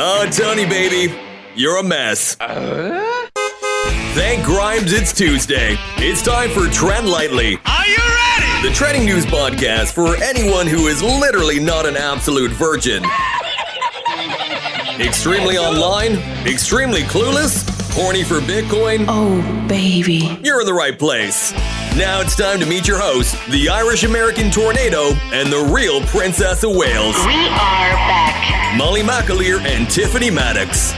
Oh, Tony, baby, you're a mess. Uh? Thank Grimes, it's Tuesday. It's time for Trend Lightly. Are you ready? The trending news podcast for anyone who is literally not an absolute virgin. extremely online, extremely clueless, horny for Bitcoin. Oh, baby. You're in the right place. Now it's time to meet your host, the Irish American Tornado, and the real Princess of Wales, We are back. Molly McAleer and Tiffany Maddox.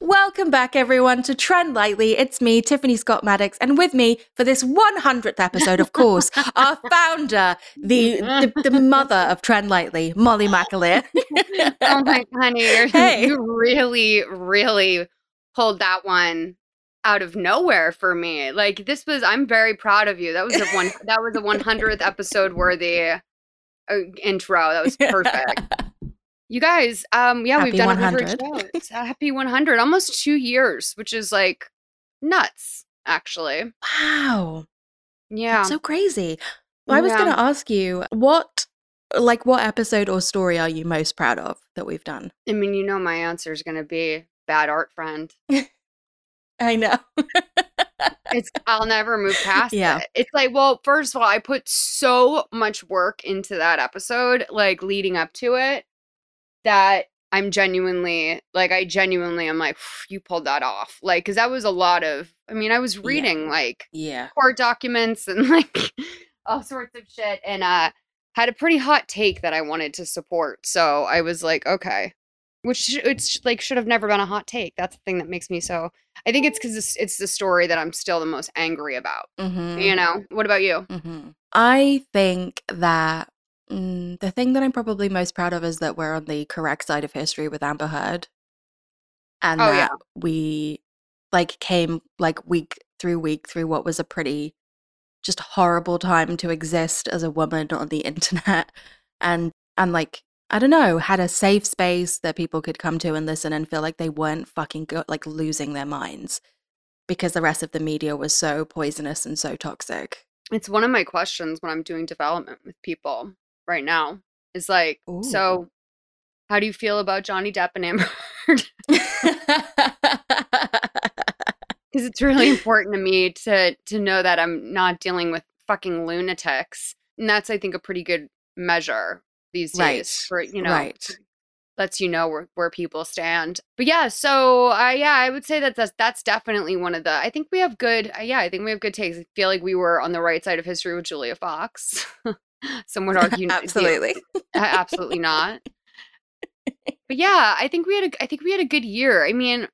Welcome back, everyone, to Trend Lightly. It's me, Tiffany Scott Maddox, and with me for this 100th episode, of course, our founder, the, the the mother of Trend Lightly, Molly McAleer. oh my honey, you're, Hey. you really, really pulled that one out of nowhere for me. Like this was, I'm very proud of you. That was a one. that was a 100th episode worthy uh, intro. That was perfect. You guys, um, yeah, Happy we've done 100. 100 shows. Happy 100, almost two years, which is like nuts, actually. Wow, Yeah. that's so crazy. Well, I was Yeah. going to ask you what, like, what episode or story are you most proud of that we've done? I mean, you know, my answer is going to be bad art friend. I know. it's I'll never move past Yeah. it. It's like, well, first of all, I put so much work into that episode, like leading up to it, that I'm genuinely like I genuinely am like, you pulled that off. Like, cause that was a lot of I mean, I was reading like Yeah. court documents and like all sorts of shit and uh had a pretty hot take that I wanted to support. So I was like, okay. Which it's like should have never been a hot take. That's the thing that makes me so I think it's because it's, it's the story that I'm still the most angry about. Mm-hmm. You know, what about you? hmm I think that mm, the thing that I'm probably most proud of is that we're on the correct side of history with Amber Heard, and Oh, that yeah. we like came like week through week through what was a pretty just horrible time to exist as a woman on the internet, and and like I don't know had a safe space that people could come to and listen and feel like they weren't fucking go- like losing their minds because the rest of the media was so poisonous and so toxic. It's one of my questions when I'm doing development with people right now. Is like, Ooh. so how do you feel about Johnny Depp and Amber? Because it's really important to me to to know that I'm not dealing with fucking lunatics, and that's I think a pretty good measure these days Right. for you know Right. lets you know where, where people stand. But yeah, so uh, yeah, I would say that that's that's definitely one of the. I think we have good. Uh, yeah, I think we have good takes. I feel like we were on the right side of history with Julia Fox. Some would argue, Absolutely. a- absolutely not. But yeah, I think we had a I think we had a good year. I mean,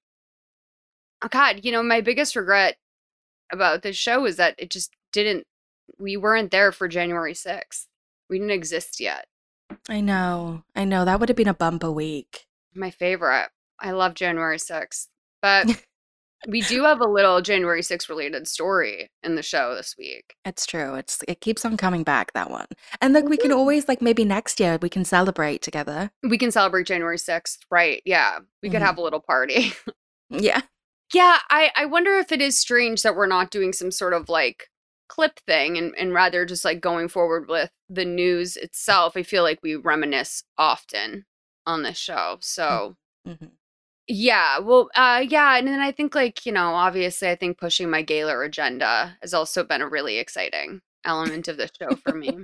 oh God, you know, my biggest regret about this show is that it just didn't. We weren't there for January sixth. We didn't exist yet. I know. I know. That would have been a bumper week. My favorite. I love January sixth, but we do have a little January sixth related story in the show this week. It's true. It's it keeps on coming back that one. And like we can Mhm. always like maybe next year we can celebrate together. We can celebrate January sixth, right? Yeah, we could Mhm. have a little party. Yeah. Yeah, I, I wonder if it is strange that we're not doing some sort of like clip thing and, and rather just like going forward with the news itself. I feel like we reminisce often on this show. So Mhm. yeah, well, uh, yeah, and then I think like, you know, obviously I think pushing my Gaylor agenda has also been a really exciting element of the show for me.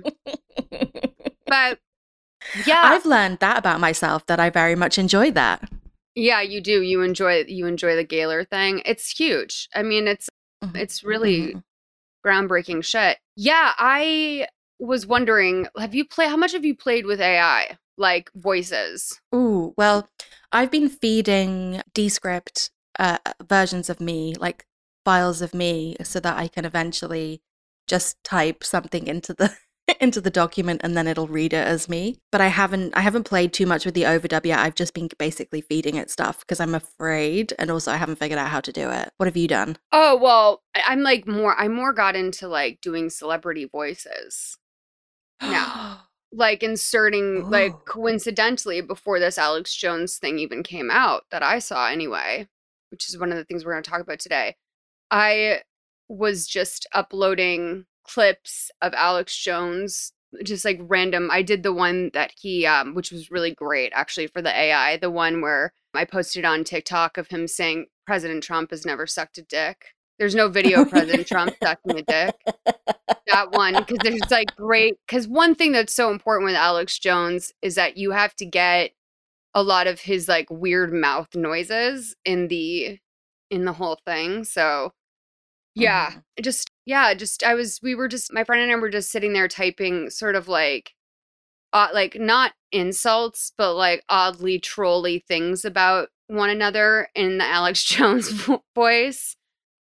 But Yeah. I've learned that about myself that I very much enjoy that. yeah, you do. You enjoy you enjoy the Gaylor thing. It's huge. I mean, it's Mhm. it's really Mhm. Groundbreaking shit. Yeah, I was wondering, have you played how much have you played with AI? Like voices? Ooh, well, I've been feeding Descript uh, versions of me, like files of me, so that I can eventually just type something into the into the document and then it'll read it as me. But I haven't I haven't played too much with the overdub yet. I've just been basically feeding it stuff because I'm afraid, and also I haven't figured out how to do it. What have you done? Oh, well, I'm like more I more got into like doing celebrity voices. No. Like inserting like Oh. coincidentally before this Alex Jones thing even came out that I saw anyway, which is one of the things we're going to talk about today. I was just uploading clips of Alex Jones just like random I did the one that he um which was really great actually for the AI, the one where I posted on TikTok of him saying President Trump has never sucked a dick. There's no video of President Trump sucking a dick. That one because there's like great because one thing that's so important with Alex Jones is that you have to get a lot of his like weird mouth noises in the in the whole thing. So yeah, it just yeah, just I was we were just my friend and I were just sitting there typing sort of like uh, like not insults but like oddly trolly things about one another in the Alex Jones voice.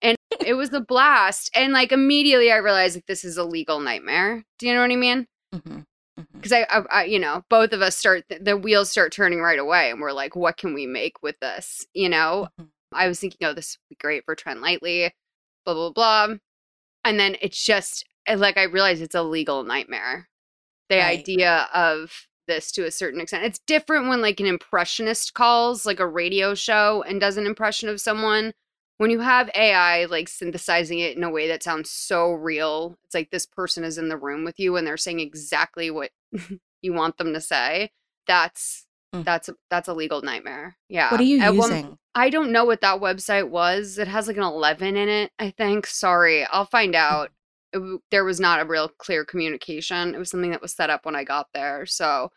And it was a blast. And like immediately I realized like this is a legal nightmare. Do you know what I mean? Mhm, mhm. Because I, I, I, you know, both of us start the wheels start turning right away, and we're like, what can we make with this? You know, Mhm. I was thinking, oh, this would be great for Trend Lightly, blah, blah, blah. And then it's just eh, like I realized it's a legal nightmare. The Right. idea of this to a certain extent. It's different when like an impressionist calls like a radio show and does an impression of someone. When you have AI like synthesizing it in a way that sounds so real, it's like this person is in the room with you and they're saying exactly what you want them to say. That's Mm. that's a, that's a legal nightmare. Yeah. What are you At one- using? I don't know what that website was. It has like an 11 in it, I think. Sorry, I'll find out. It there was not a real clear communication. It was something that was set up when I got there. So,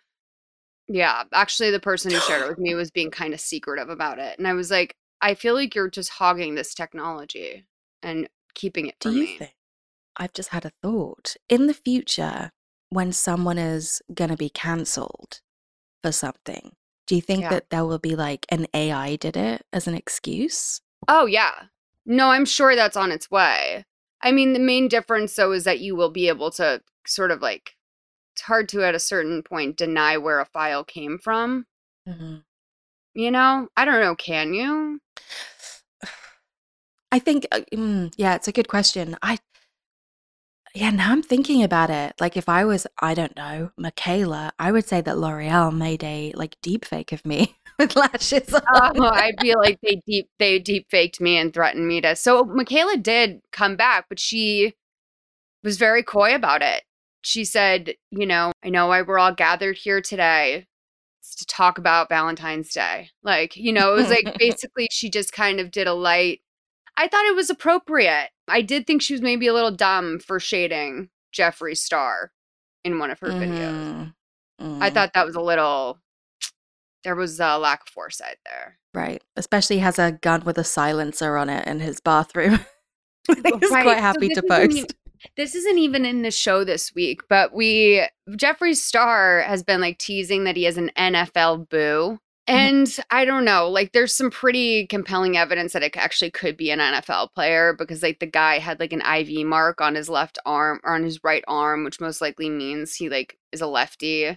yeah, actually, the person who shared it with me was being kind of secretive about it. And I was like, I feel like you're just hogging this technology and keeping it Do you me. think? I've just had a thought. In the future, when someone is going to be cancelled for something, do you think Yeah. that there will be like an AI did it as an excuse? Oh, yeah. No, I'm sure that's on its way. I mean, the main difference, though, is that you will be able to sort of like, it's hard to at a certain point deny where a file came from. Mhm. You know, I don't know. Can you? I think, uh, mm, yeah, it's a good question. I, yeah, now I'm thinking about it. Like, if I was, I don't know, Mikayla, I would say that L'Oreal made a like deep fake of me with lashes on. Oh, I feel like they deep they deep faked me and threatened me to. So Mikayla did come back, but she was very coy about it. She said, "You know, I know why we're all gathered here today. To talk about Valentine's Day." Like, you know, it was like basically she just kind of did a light. I thought it was appropriate. I did think she was maybe a little dumb for shading Jeffree Star in one of her videos. Mhm. I Mm, thought that was a little. There was a lack of foresight there. right. Especially he has a gun with a silencer on it in his bathroom. I think he's Right, quite happy this to isn't even- This isn't even in the show this week, but we Jeffree Star has been like teasing that he has an NFL boo. Mm-hmm. And I don't know, like there's some pretty compelling evidence that it actually could be an NFL player because like the guy had like an IV mark on his left arm or on his right arm, which most likely means he like is a lefty.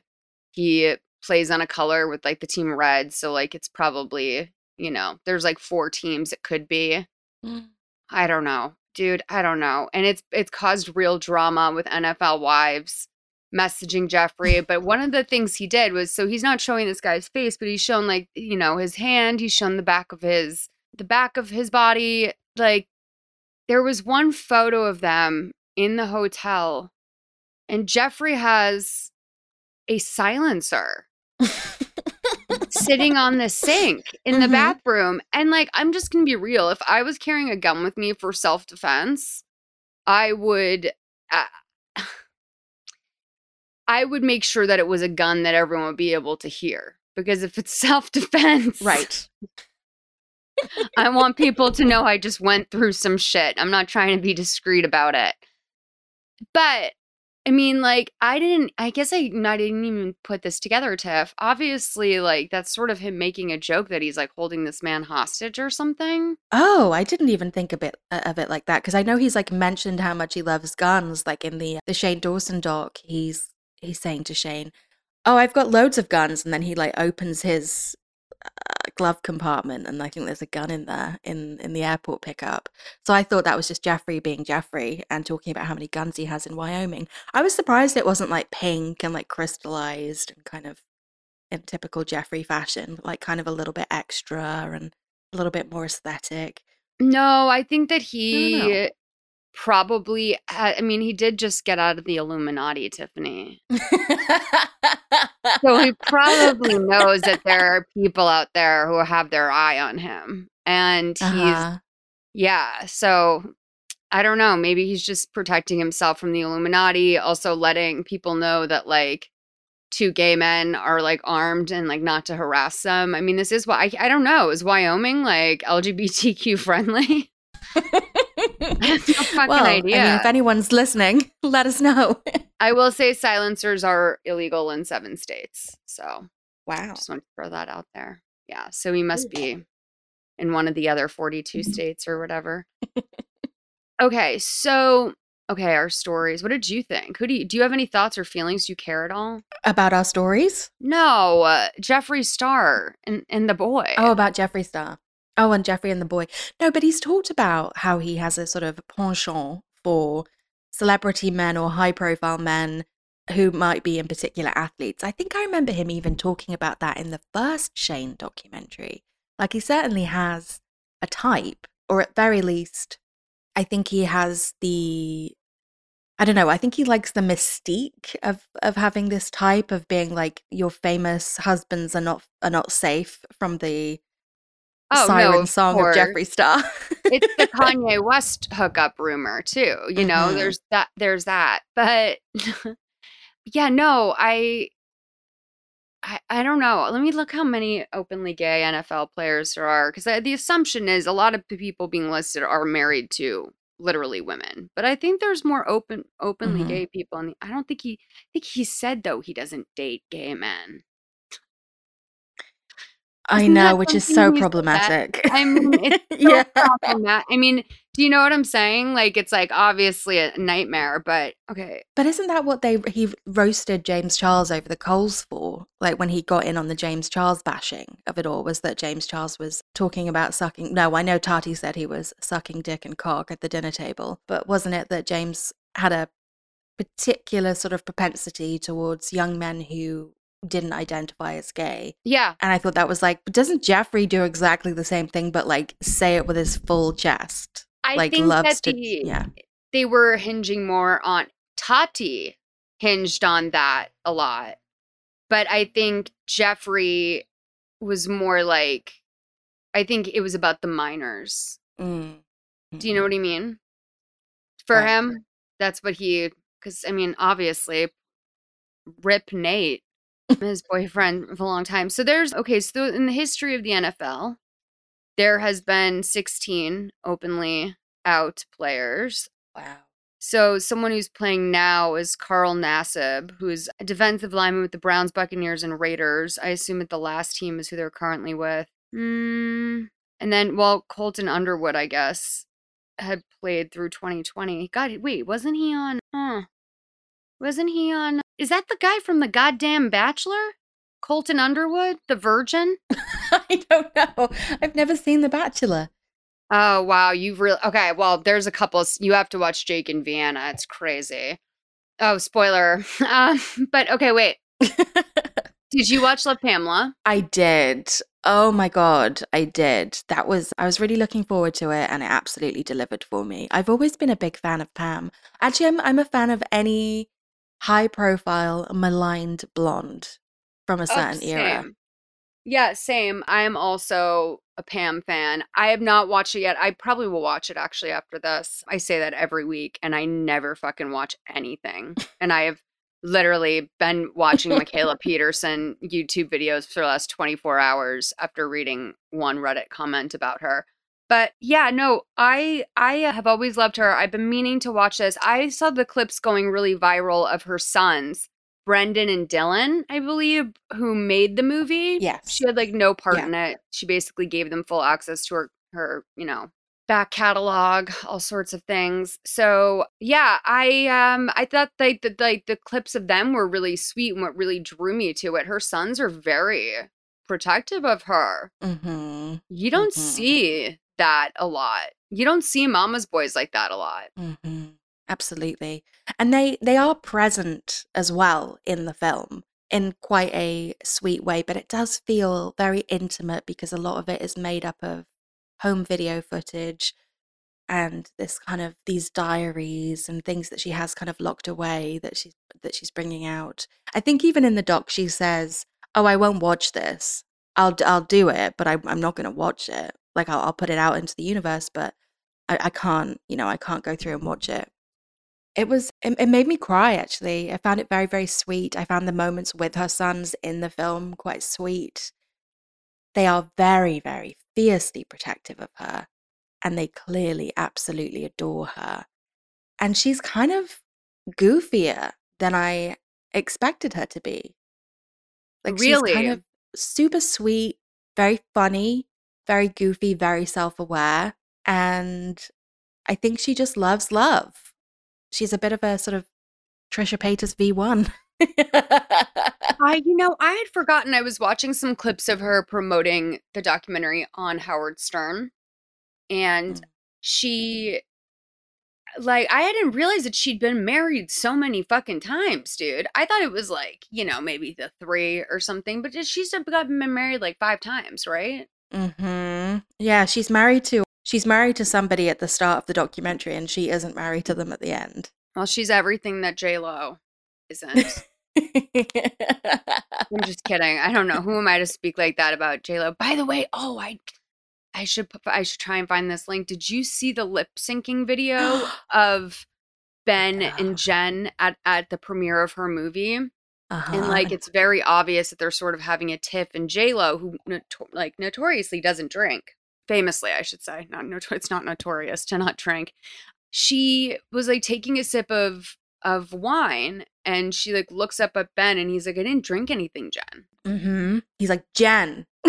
He plays on a color with like the team red, so like it's probably, you know, there's like four teams it could be. Mm. I don't know, dude. I don't know. And it's it's caused real drama with NFL wives messaging Jeffree. but one of the things he did was so he's not showing this guy's face, but he's shown like, you know, his hand, he's shown the back of his the back of his body. Like there was one photo of them in the hotel, and Jeffree has a silencer sitting on the sink in the Mhm. bathroom. And like, I'm just gonna be real. If I was carrying a gun with me for self defense, I would. Uh, I would make sure that it was a gun that everyone would be able to hear. Because if it's self defense, Right. I want people to know I just went through some shit. I'm not trying to be discreet about it. But I mean, like, I didn't, I guess I, I didn't even put this together, Tiff. Obviously, like, that's sort of him making a joke that he's like holding this man hostage or something. Oh, I didn't even think a bit uh, of it like that because I know he's like mentioned how much he loves guns. Like in the the Shane Dawson doc, he's he's saying to Shane, "Oh, I've got loads of guns," and then he like opens his uh, glove compartment, and I think there's a gun in there in in the airport pickup. So I thought that was just Jeffree being Jeffree and talking about how many guns he has in Wyoming. I was surprised it wasn't like pink and like crystallized and kind of in typical Jeffree fashion, like kind of a little bit extra and a little bit more aesthetic. No, I think that he probably, I mean, he did just get out of the Illuminati, Tiffany. So he probably knows that there are people out there who have their eye on him. And he's, Uh-huh. yeah. So I don't know. Maybe he's just protecting himself from the Illuminati, also letting people know that, like, two gay men are like armed and like not to harass them. I mean, this is why I, I don't know. Is Wyoming like LGBTQ friendly? No fucking well, idea. I mean, if anyone's listening, let us know. I will say silencers are illegal in seven states. So wow. just want to throw that out there. Yeah. So we must be in one of the other 42 states or whatever. okay. So, okay, our stories. What did you think? Who do you, do you have any thoughts or feelings? Do you care at all? About our stories? No, uh, Jeffree Star and, and the boy. Oh, about Jeffree Star. Oh, and Jeffree and the boy. No, but he's talked about how he has a sort of penchant for celebrity men or high profile men who might be in particular athletes. I think I remember him even talking about that in the first Shane documentary. Like he certainly has a type, or at very least, I think he has the I don't know, I think he likes the mystique of of having this type of being like your famous husbands are not are not safe from the Oh, no, siren of song of. Jeffree Star. it's the Kanye West hookup rumor too. You know, Mhm. there's that there's that. But yeah, no, I I I don't know. Let me look how many openly gay NFL players there are cuz the assumption is a lot of the people being listed are married to literally women. But I think there's more open openly Mhm. gay people and I don't think he I think he said though he doesn't date gay men. I Isn't know, which is so problematic. I mean, it's so yeah. problematic. I mean, do you know what I'm saying? Like, it's like obviously a nightmare, but okay. But isn't that what they he roasted James Charles over the coals for? Like when he got in on the James Charles bashing of it all was that James Charles was talking about sucking. No, I know Tati said he was sucking dick and cock at the dinner table, but wasn't it that James had a particular sort of propensity towards young men who didn't identify as gay? Yeah. And I thought that was like, but doesn't Jeffree do exactly the same thing, but like say it with his full chest? I like think loves that to, the, yeah. they were hinging more on Tati hinged on that a lot. But I think Jeffree was more like I think it was about the minors. Mm. Do you know what I mean? For Right. him, that's what he cuz I mean, obviously Rip Nate, his boyfriend for a long time. So there's okay, so in the history of the NFL, there has been 16 openly out players. Wow. So someone who's playing now is Carl Nassib, who's a defensive lineman with the Browns, Buccaneers, and Raiders. I assume that the last team is who they're currently with. Mm, and then, well, Colton Underwood, I guess, had played through 2020. God, wait, wasn't he on? Huh. Wasn't he on? Is that the guy from the goddamn Bachelor? Colton Underwood, the virgin? I don't know. I've never seen The Bachelor. Oh wow, you've really okay. Well, there's a couple. You have to watch Jake and Vienna. It's crazy. Oh, spoiler. Um, but okay, wait. Did you watch Love Pamela? I did. Oh my God, I did. That was, I was really looking forward to it and it absolutely delivered for me. I've always been a big fan of Pam. Actually, I'm, I'm a fan of any high profile, maligned blonde from a Oh, certain era. Yeah, same. I am also a Pam fan. I have not watched it yet. I probably will watch it actually after this. I say that every week and I never fucking watch anything. and I have literally been watching Michaela Peterson YouTube videos for the last 24 hours after reading one Reddit comment about her. But yeah, no, I I have always loved her. I've been meaning to watch this. I saw the clips going really viral of her sons, Brandon and Dylan, I believe, who made the movie. Yes. She had like no part Yeah. in it. She basically gave them full access to her her, you know, back catalog, all sorts of things. So yeah, I um I thought like the like the clips of them were really sweet and what really drew me to it. Her sons are very protective of her. Mm-hmm. You don't Mhm. see that a lot. You don't see mama's boys like that a lot. Mm-hmm. Absolutely. And they they are present as well in the film in quite a sweet way, but it does feel very intimate because a lot of it is made up of home video footage and this kind of these diaries and things that she has kind of locked away that she's that she's bringing out. I think even in the doc she says, "Oh, I won't watch this. I'll I'll do it, but I, I'm not going to watch it. Like I'll, I'll put it out into the universe, but I, I can't, you know, I can't go through and watch it." It was it, it made me cry actually. I found it very very sweet. I found the moments with her sons in the film quite sweet. They are very very fiercely protective of her and they clearly absolutely adore her. And she's kind of goofier than I expected her to be. Like she's kind of super sweet, very funny, very goofy, very self-aware, and I think she just loves love. She's a bit of a sort of Trisha Paytas V1. I, you know, I had forgotten I was watching some clips of her promoting the documentary on Howard Stern. And Mm. she, like, I hadn't realized that she'd been married so many fucking times, dude. I thought it was like, you know, maybe the three or something, but she's got been married like five times, right? Hmm Yeah, she's married to she's married to somebody at the start of the documentary, and she isn't married to them at the end. Well, she's everything that J Lo isn't. I'm just kidding. I don't know who am I to speak like that about J Lo. By the way, oh, I, I should I should try and find this link. Did you see the lip syncing video of Ben and Jen at at the premiere of her movie? Uh-huh. And like, it's very obvious that they're sort of having a tiff. And J Lo, who noto- like notoriously doesn't drink, famously, I should say, not notor- it's not notorious to not drink. She was like taking a sip of of wine, and she like looks up at Ben, and he's like, "I didn't drink anything, Jen." hmm He's like, Jen.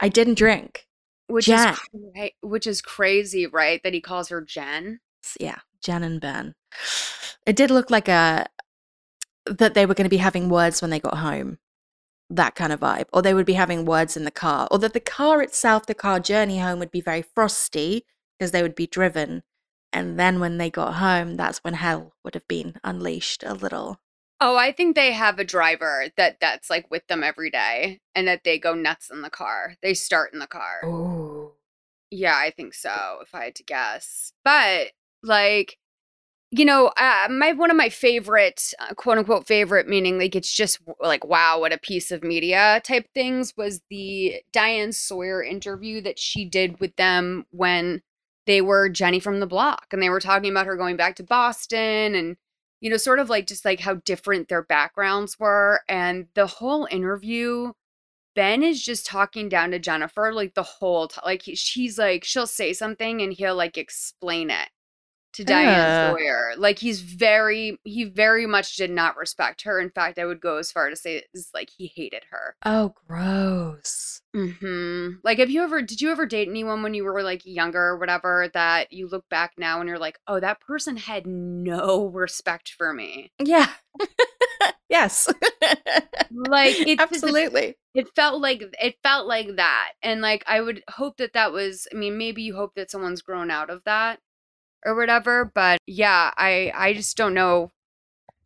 I didn't drink. Which Jen. is cra- which is crazy, right? That he calls her Jen. Yeah, Jen and Ben. It did look like a that they were going to be having words when they got home. That kind of vibe. Or they would be having words in the car. Or that the car itself, the car journey home would be very frosty because they would be driven. And then when they got home, that's when hell would have been unleashed a little. Oh, I think they have a driver that that's like with them every day, and that they go nuts in the car. They start in the car. Oh. Yeah, I think so, if I had to guess. But like, you know, uh, my one of my favorite, uh, quote unquote favorite, meaning like it's just like wow, what a piece of media type things was the Diane Sawyer interview that she did with them when they were Jenny from the Block, and they were talking about her going back to Boston and you know, sort of like just like how different their backgrounds were, and the whole interview Ben is just talking down to Jennifer like the whole time. Like he- she's like, she'll say something and he'll like explain it to Diane Ugh. Sawyer. Like he's very, he very much did not respect her. In fact, I would go as far to say is like he hated her. Oh, gross. hmm Like, have you ever, did you ever date anyone when you were like younger or whatever that you look back now and you're like, oh, that person had no respect for me? Yeah. yes. Like, it's just- absolutely. it felt like it felt like that and like i would hope that that was i mean maybe you hope that someone's grown out of that or whatever but yeah i i just don't know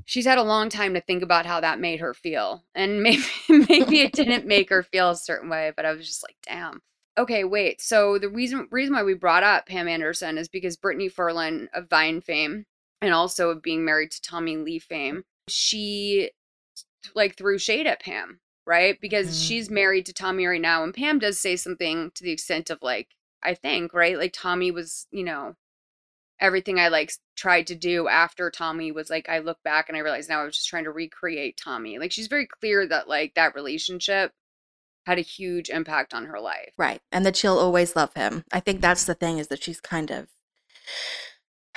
she's had a long time to think about how that made her feel and maybe maybe it didn't make her feel a certain way but i was just like damn okay wait so the reason reason why we brought up pam anderson is because brittany furlan of vine fame and also of being married to tommy lee fame she like threw shade at pam right? Because Mm. she's married to Tommy right now, and Pam does say something to the extent of like, I think, right? Like Tommy was, you know, everything I like tried to do after Tommy was like I look back and I realize now I was just trying to recreate Tommy. Like she's very clear that like that relationship had a huge impact on her life. Right. And that she'll always love him. I think that's the thing is that she's kind of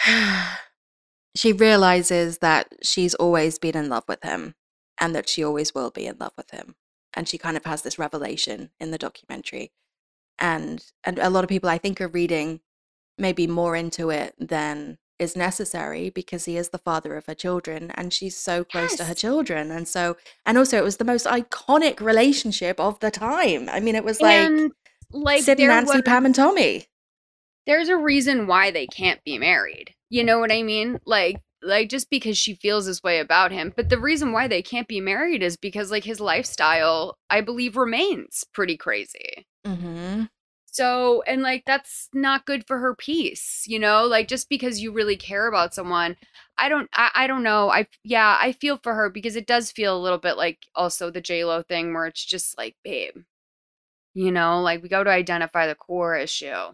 she realizes that she's always been in love with him and that she always will be in love with him. And she kind of has this revelation in the documentary. And and a lot of people I think are reading maybe more into it than is necessary because he is the father of her children and she's so close to her children and so and also it was the most iconic relationship of the time i mean it was like and like Sid and Nancy, was- Pam and Tommy. there's a reason why they can't be married. You know what I mean? Like like just because she feels this way about him, but the reason why they can't be married is because like his lifestyle, I believe remains pretty crazy. Mm-hmm. So, and like that's not good for her peace, you know? Like just because you really care about someone, I don't I, I don't know. I yeah, I feel for her because it does feel a little bit like also the J-Lo thing where it's just like, babe, you know, like we got to identify the core issue.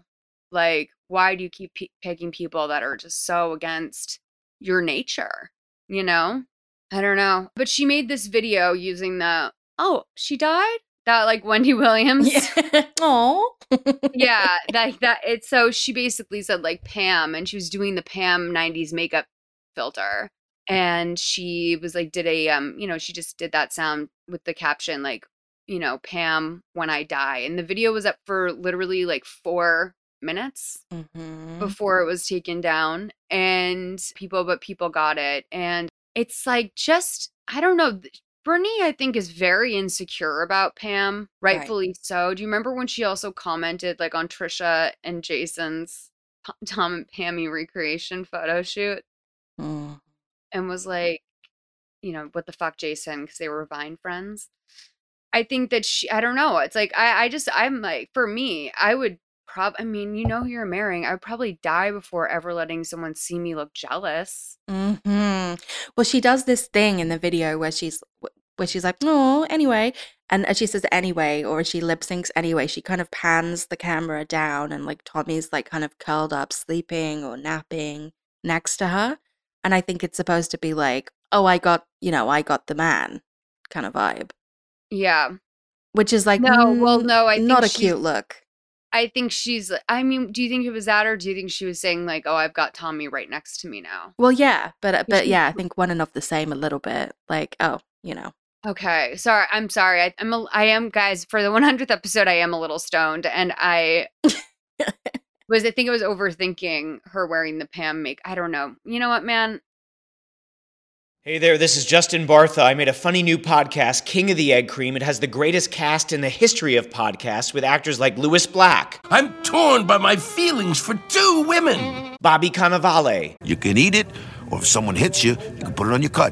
Like why do you keep p- picking people that are just so against your nature, you know? I don't know. But she made this video using the oh, she died? That like Wendy Williams Yeah. Yeah, like that. It's so she basically said like Pam, and she was doing the Pam '90s makeup filter, and she was like, did a um, you know, she just did that sound with the caption like, you know, Pam when I die, and the video was up for literally like four minutes Mhm. before it was taken down, and people, but people got it, and it's like just I don't know. Brittany, I think, is very insecure about Pam, Right. rightfully so. Do you remember when she also commented like on Trisha and Jason's Tom and Pammy recreation photo shoot Mm. and was like, you know, what the fuck, Jason, because they were Vine friends. I think that she, I don't know. It's like, I, I just, I'm like, for me, I would prob, I mean, you know who you're marrying. I would probably die before ever letting someone see me look jealous. hmm Well, she does this thing in the video where she's where she's like, "Oh, anyway," and as she says "anyway," or she lip syncs "anyway," she kind of pans the camera down, and like Tommy's like kind of curled up, sleeping or napping next to her, and I think it's supposed to be like, "Oh, I got you know, I got the man," kind of vibe, Yeah. which is like, No, well, mm, no, I think not a cute look. I think she's, I mean, do you think it was that or do you think she was saying like, oh, I've got Tommy right next to me now? Well, yeah, but uh, but yeah, I think one and of the same a little bit. Like, oh, you know, Okay, sorry. I'm sorry. I, I'm. A, I am, guys. For the 100th episode, I am a little stoned, and I was. I think I was overthinking her wearing the Pam make. I don't know. You know what, man? Hey there, this is Justin Bartha. I made a funny new podcast, King of the Egg Cream. It has the greatest cast in the history of podcasts with actors like Lewis Black, I'm torn by my feelings for two women. Bobby Cannavale, You can eat it, or if someone hits you, you can put it on your cut.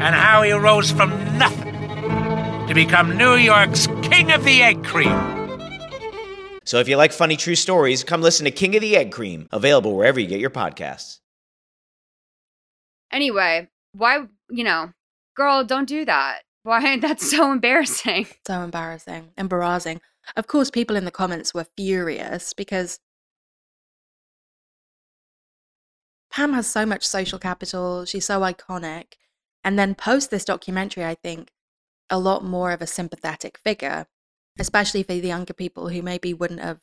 and how he rose from nothing to become New York's King of the Egg Cream. So if you like funny true stories, come listen to King of the Egg Cream, available wherever you get your podcasts. Anyway, why? You know, girl, don't do that. Why? That's so embarrassing. So embarrassing. Embarrassing. Of course, people in the comments were furious because Pam has so much social capital. She's so iconic. And then post this documentary, I think a lot more of a sympathetic figure, especially for the younger people who maybe wouldn't have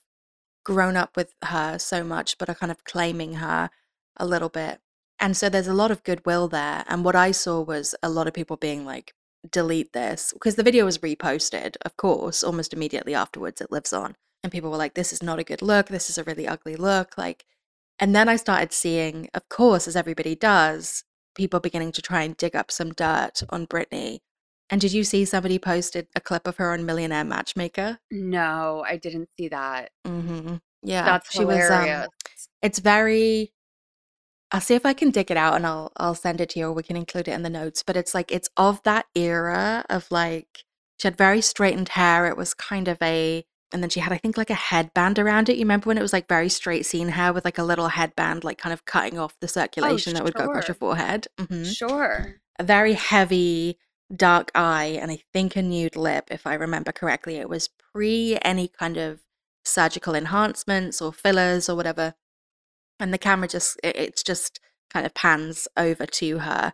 grown up with her so much, but are kind of claiming her a little bit. And so there's a lot of goodwill there. And what I saw was a lot of people being like, delete this because the video was reposted, of course, almost immediately afterwards. It lives on. And people were like, this is not a good look. This is a really ugly look. Like, and then I started seeing, of course, as everybody does, people beginning to try and dig up some dirt on Brittany. And did you see somebody posted a clip of her on Millionaire Matchmaker? No, I didn't see that. Mm-hmm. Yeah, That's she was. Um, hilarious. it's very I'll see if I can dig it out and I'll I'll send it to you or we can include it in the notes. But it's like it's of that era of like she had very straightened hair. It was kind of a and then she had I think like a headband around it. You remember when it was like very straight seen hair with like a little headband like kind of cutting off the circulation that would go across your Oh, forehead. Mhm. Sure. A very heavy dark eye and I think a nude lip if I remember correctly. It was pre any kind of surgical enhancements or fillers or whatever and the camera just it, it's just kind of pans over to her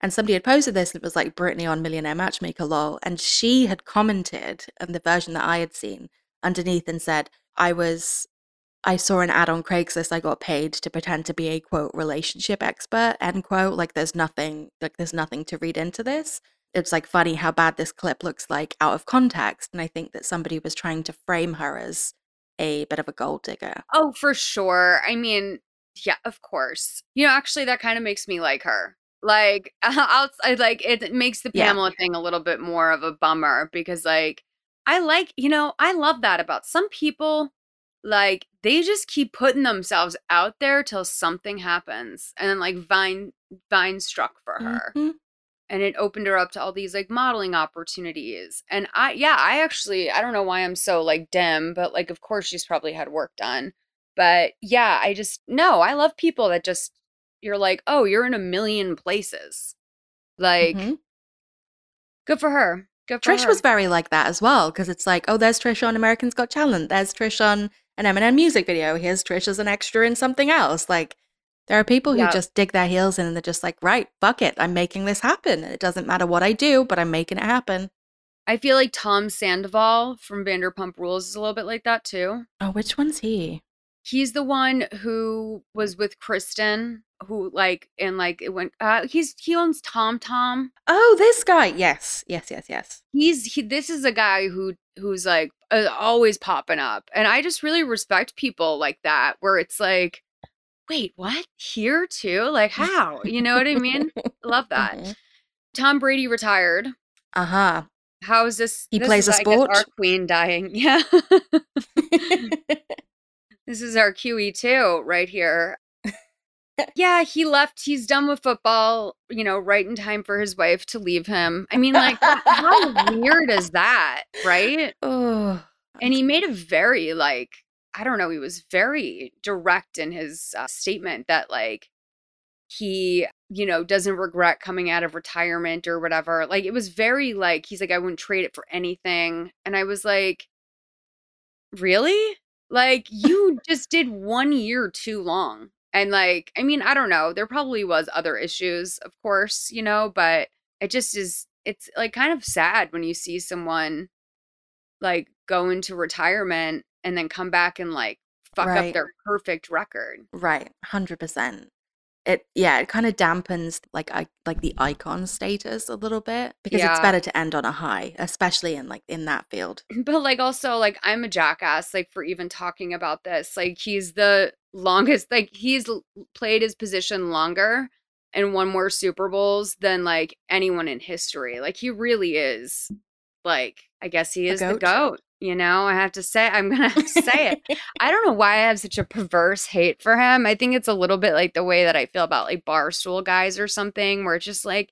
and somebody had posted this and it was like Brittany on Millionaire Matchmaker lol and she had commented and the version that I had seen underneath and said I was I saw an ad on Craigslist I got paid to pretend to be a quote relationship expert end quote like there's nothing like there's nothing to read into this it's like funny how bad this clip looks like out of context and I think that somebody was trying to frame her as a bit of a gold digger Oh, for sure. I mean, yeah, of course. You know, actually, that kind of makes me like her. Like, outside, like it makes the Yeah. Pamela thing a little bit more of a bummer because, like, I like, you know, I love that about some people. Like, they just keep putting themselves out there till something happens, and then like Vine, Vine struck for her. Mhm. and it opened her up to all these like modeling opportunities and i yeah i actually i don't know why i'm so like dim but like of course she's probably had work done but yeah i just no i love people that just you're like oh you're in a million places like Mhm. good for her Trish her was very like that as well because it's like, oh, there's Trish on Americans Got Talent. There's Trish on an Eminem music video. Here's Trish as an extra in something else. Like, there are people who Yeah. just dig their heels in and they're just like, right, fuck it. I'm making this happen. It doesn't matter what I do, but I'm making it happen. i feel like tom sandoval from vanderpump rules is a little bit like that too Oh, which one's he? he's the one who was with kristen who like and like it went uh he's he owns tom tom Oh, this guy. Yes, yes, yes, yes. he's he, this is a guy who who's like uh, always popping up and i just really respect people like that where it's like wait what here too like how you know what i mean love that Mhm. tom brady retired Uh huh. how is this He this plays is, a I guess, sport? our queen dying yeah this is our qe2 right here yeah he left he's done with football you know right in time for his wife to leave him. I mean like how weird is that right? Oh, and he made a very like i don't know he was very direct in his uh, statement that like he you know doesn't regret coming out of retirement or whatever. Like it was very like he's like i wouldn't trade it for anything. And i was like really? Like you just did one year too long and like i mean i don't know there probably was other issues of course you know but it just is it's like kind of sad when you see someone like go into retirement and then come back and like fuck up their perfect record. Right, hundred percent. It yeah, it kind of dampens like I like the icon status a little bit because it's better to end on a high, especially in like in that field. But like also like I'm a jackass like for even talking about this. Like he's the longest like he's played his position longer and won more Super Bowls than like anyone in history. Like he really is like I guess he is the goat? goat. You know, I have to say I'm gonna have to say it. I don't know why I have such a perverse hate for him. I think it's a little bit like the way that I feel about like barstool guys or something, where it's just like,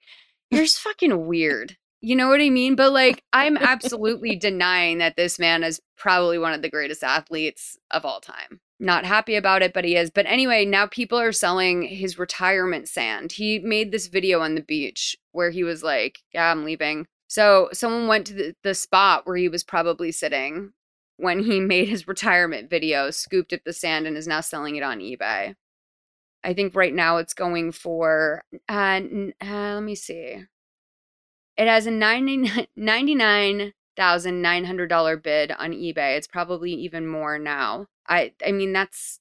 you're just fucking weird. You know what I mean? But like, I'm absolutely denying that this man is probably one of the greatest athletes of all time. Not happy about it, but he is. But anyway, now people are selling his retirement sand. He made this video on the beach where he was like, Yeah, I'm leaving. So someone went to the, the spot where he was probably sitting when he made his retirement video, scooped up the sand, and is now selling it on eBay. I think right now it's going for, uh, uh, let me see. It has a 99 $99,900 bid on eBay. It's probably even more now. I I mean that's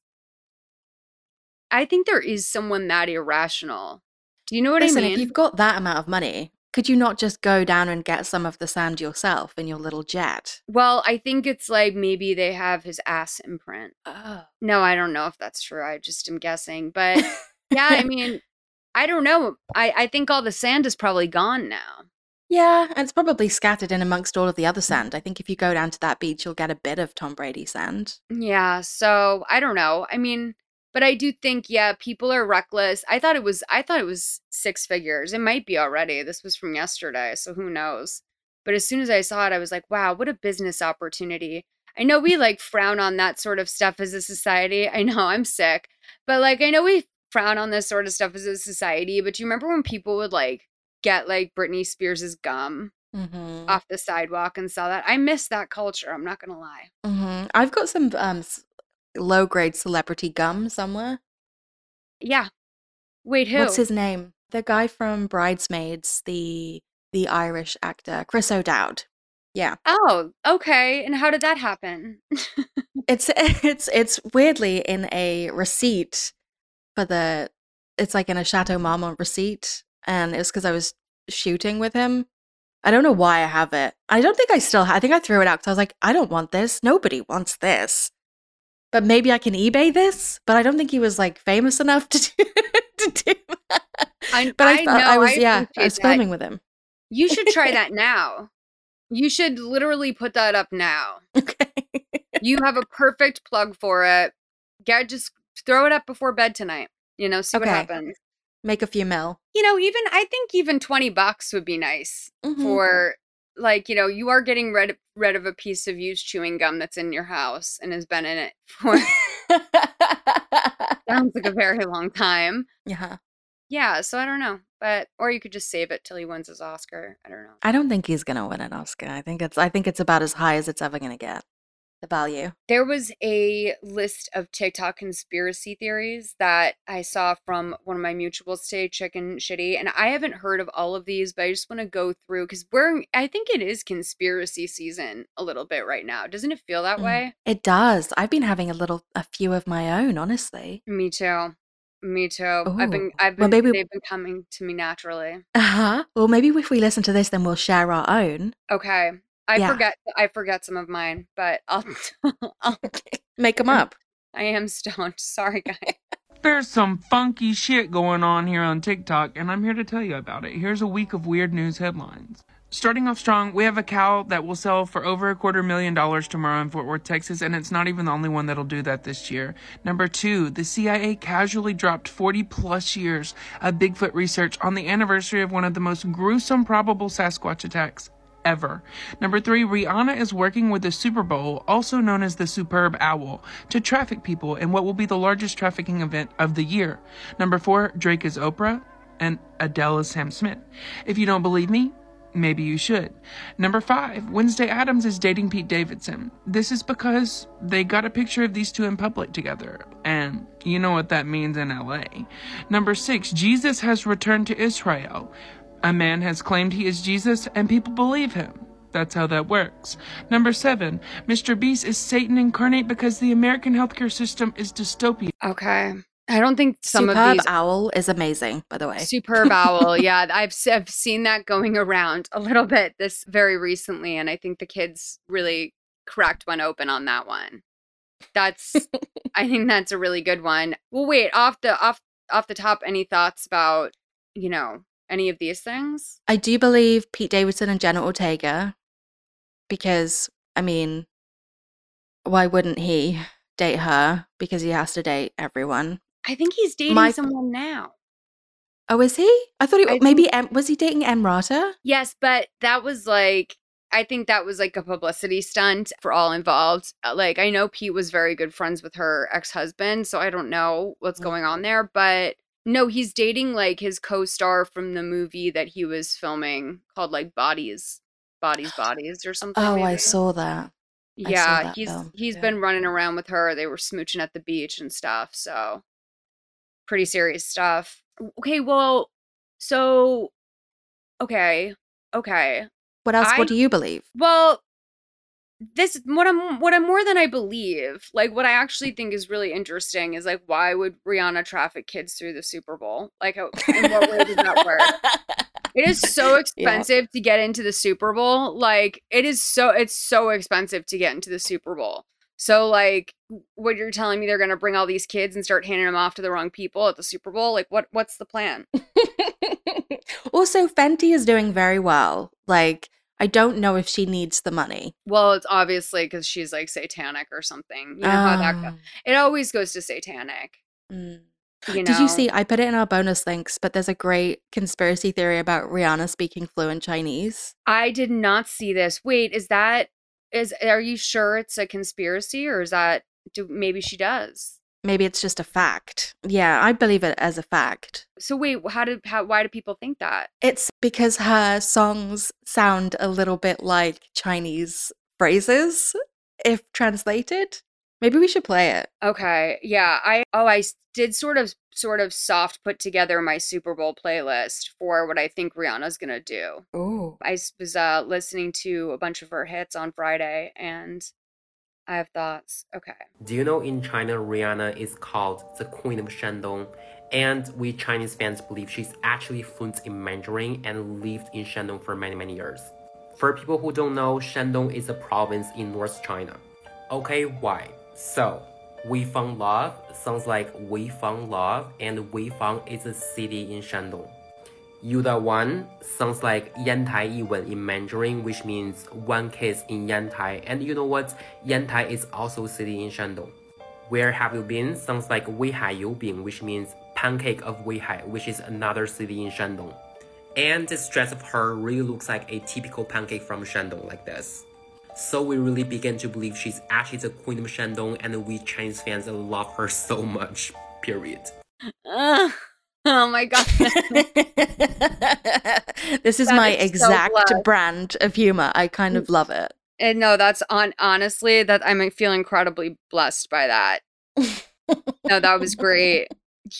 I think there is someone that irrational. Do you know what Listen, I mean? if you've got that amount of money, could you not just go down and get some of the sand yourself in your little jet? Well, I think it's like maybe they have his ass imprint. Oh. No, I don't know if that's true. I just am guessing. But yeah, I mean, I don't know. I, I think all the sand is probably gone now. Yeah, and it's probably scattered in amongst all of the other sand. I think if you go down to that beach, you'll get a bit of Tom Brady sand. Yeah. So I don't know. I mean, But I do think, yeah, people are reckless. I thought it was I thought it was six figures. It might be already. This was from yesterday, so who knows. But as soon as I saw it, I was like, wow, what a business opportunity. I know we like frown on that sort of stuff as a society. I know I'm sick. But like I know we frown on this sort of stuff as a society, but do you remember when people would like get like Britney Spears's gum Mm-hmm. off the sidewalk and sell that? I miss that culture, I'm not gonna lie. hmm I've got some um low grade celebrity gum somewhere. Yeah. Wait, who? What's his name? The guy from Bridesmaids, the the Irish actor, Chris O'Dowd. Yeah. Oh, okay. And how did that happen? It's it's it's weirdly in a receipt for the it's like in a Chateau Marmont receipt and it was because I was shooting with him. I don't know why I have it. I don't think I still I think I threw it out because I was like, I don't want this. Nobody wants this. But maybe I can eBay this. But I don't think he was like famous enough to do, to do that. I, But I, I thought know, I was I yeah, I was that. filming with him. You should try that now. You should literally put that up now. Okay. You have a perfect plug for it. Get just throw it up before bed tonight. You know, see what happens. Make a few mil. You know, even I think even 20 bucks would be nice Mhm. for like, you know, you are getting rid rid of a piece of used chewing gum that's in your house and has been in it for sounds like a very long time. yeah. Yeah, so I don't know. But or you could just save it till he wins his Oscar. I don't know. I don't think he's gonna win an Oscar. I think it's I think it's about as high as it's ever gonna get. The value. There was a list of TikTok conspiracy theories that I saw from one of my mutuals today, Chicken Shitty, and I haven't heard of all of these, but I just want to go through because we're I think it is conspiracy season a little bit right now. Doesn't it feel that Mm. way? It does. I've been having a little a few of my own, honestly. Me too. Me too. I've been I've Well, been maybe- they've been coming to me naturally. Uh-huh. Well maybe if we listen to this then we'll share our own. Okay. I Yeah. forget I forget some of mine, but I'll, I'll Make them up. I am stoned. Sorry guys. There's some funky shit going on here on TikTok, and I'm here to tell you about it. Here's a week of weird news headlines. Starting off strong, we have a cow that will sell for over a quarter million dollars tomorrow in Fort Worth, Texas, and it's not even the only one that'll do that this year. Number two, the CIA casually dropped 40 plus years of Bigfoot research on the anniversary of one of the most gruesome probable Sasquatch attacks ever. Number three, Rihanna is working with the Super Bowl, also known as the Superb Owl, to traffic people in what will be the largest trafficking event of the year. Number four, Drake is Oprah, and Adele is Sam Smith. If you don't believe me, Maybe you should. Number five, Wednesday Addams is dating Pete Davidson. This is because they got a picture of these two in public together, and you know what that means in LA. Number six, Jesus has returned to Israel. A man has claimed he is Jesus, and people believe him. That's how that works. Number seven, Mr. Beast is Satan incarnate because the American healthcare system is dystopian. Okay. I don't think some Superb of these owl is amazing, by the way. Superb owl. Yeah, I've s- I've seen that going around a little bit this very recently, and I think the kids really cracked one open on that one. That's I think that's a really good one. Well, wait off the off off the top. Any thoughts about you know any of these things? I do believe Pete Davidson and Jenna Ortega because I mean why wouldn't he date her because he has to date everyone. I think he's dating My- someone now. Oh, is he? I thought he I maybe em, was he dating Emrata? Yes, but that was like I think that was like a publicity stunt for all involved. Uh, Like I know Pete was very good friends with her ex-husband, so I don't know what's going on there, but no, he's dating like his co-star from the movie that he was filming called like Bodies, Bodies, Bodies or something. Oh, I saw that. I saw Yeah, that he's film. he's Yeah. been running around with her. They were smooching at the beach and stuff, so pretty serious stuff. Okay, well, so okay, okay. What else? I- what do you believe? Well, this what I'm what I'm more than I believe. Like what I actually think is really interesting is like why would Rihanna traffic kids through the Super Bowl? Like how, in what way that work? It is so expensive to get into the Super Bowl. Like it is so it's so expensive to get into the Super Bowl. So like what you're telling me they're going to bring all these kids and start handing them off to the wrong people at the Super Bowl? Like what what's the plan? Also, Fenty is doing very well. Like, I don't know if she needs the money. Well, it's obviously cuz she's like satanic or something. You know how that goes. Um, It always goes to satanic. Mm. You Did you see? I put it in our bonus links, but there's a great conspiracy theory about Rihanna speaking fluent Chinese. I did not see this. Wait, is that is are you sure it's a conspiracy or is that do maybe she does? Maybe it's just a fact. Yeah, I believe it as a fact. So wait, how did how why do people think that? It's because her songs sound a little bit like Chinese phrases, if translated. Maybe we should play it. Okay. Yeah, I oh I did sort of sort of soft put together my Super Bowl playlist for what I think Rihanna's going to do. Oh. I was uh listening to a bunch of her hits on Friday and I have thoughts. Okay. Do you know in China, Rihanna is called the Queen of Shandong? And we Chinese fans believe she's actually fluent in Mandarin and lived in Shandong for many, many years. For people who don't know, Shandong is a province in North China. Okay, why? So, We Found Love sounds like Weifang Love, and Weifang is a city in Shandong. You Da One sounds like Yantai Yiwen in Mandarin, which means one kiss in Yantai. And you know what? Yantai is also a city in Shandong. Where have you been? Sounds like Weihai Youbing, which means pancake of Weihai, which is another city in Shandong. And this dress of her really looks like a typical pancake from Shandong, like this. So we really begin to believe she's actually the queen of Shandong, and we Chinese fans love her so much. Period. Oh my god. This is That my is exact blessed. brand of humor. I kind of love it. And no, that's on honestly that I'm feel incredibly blessed by that. no, that was great.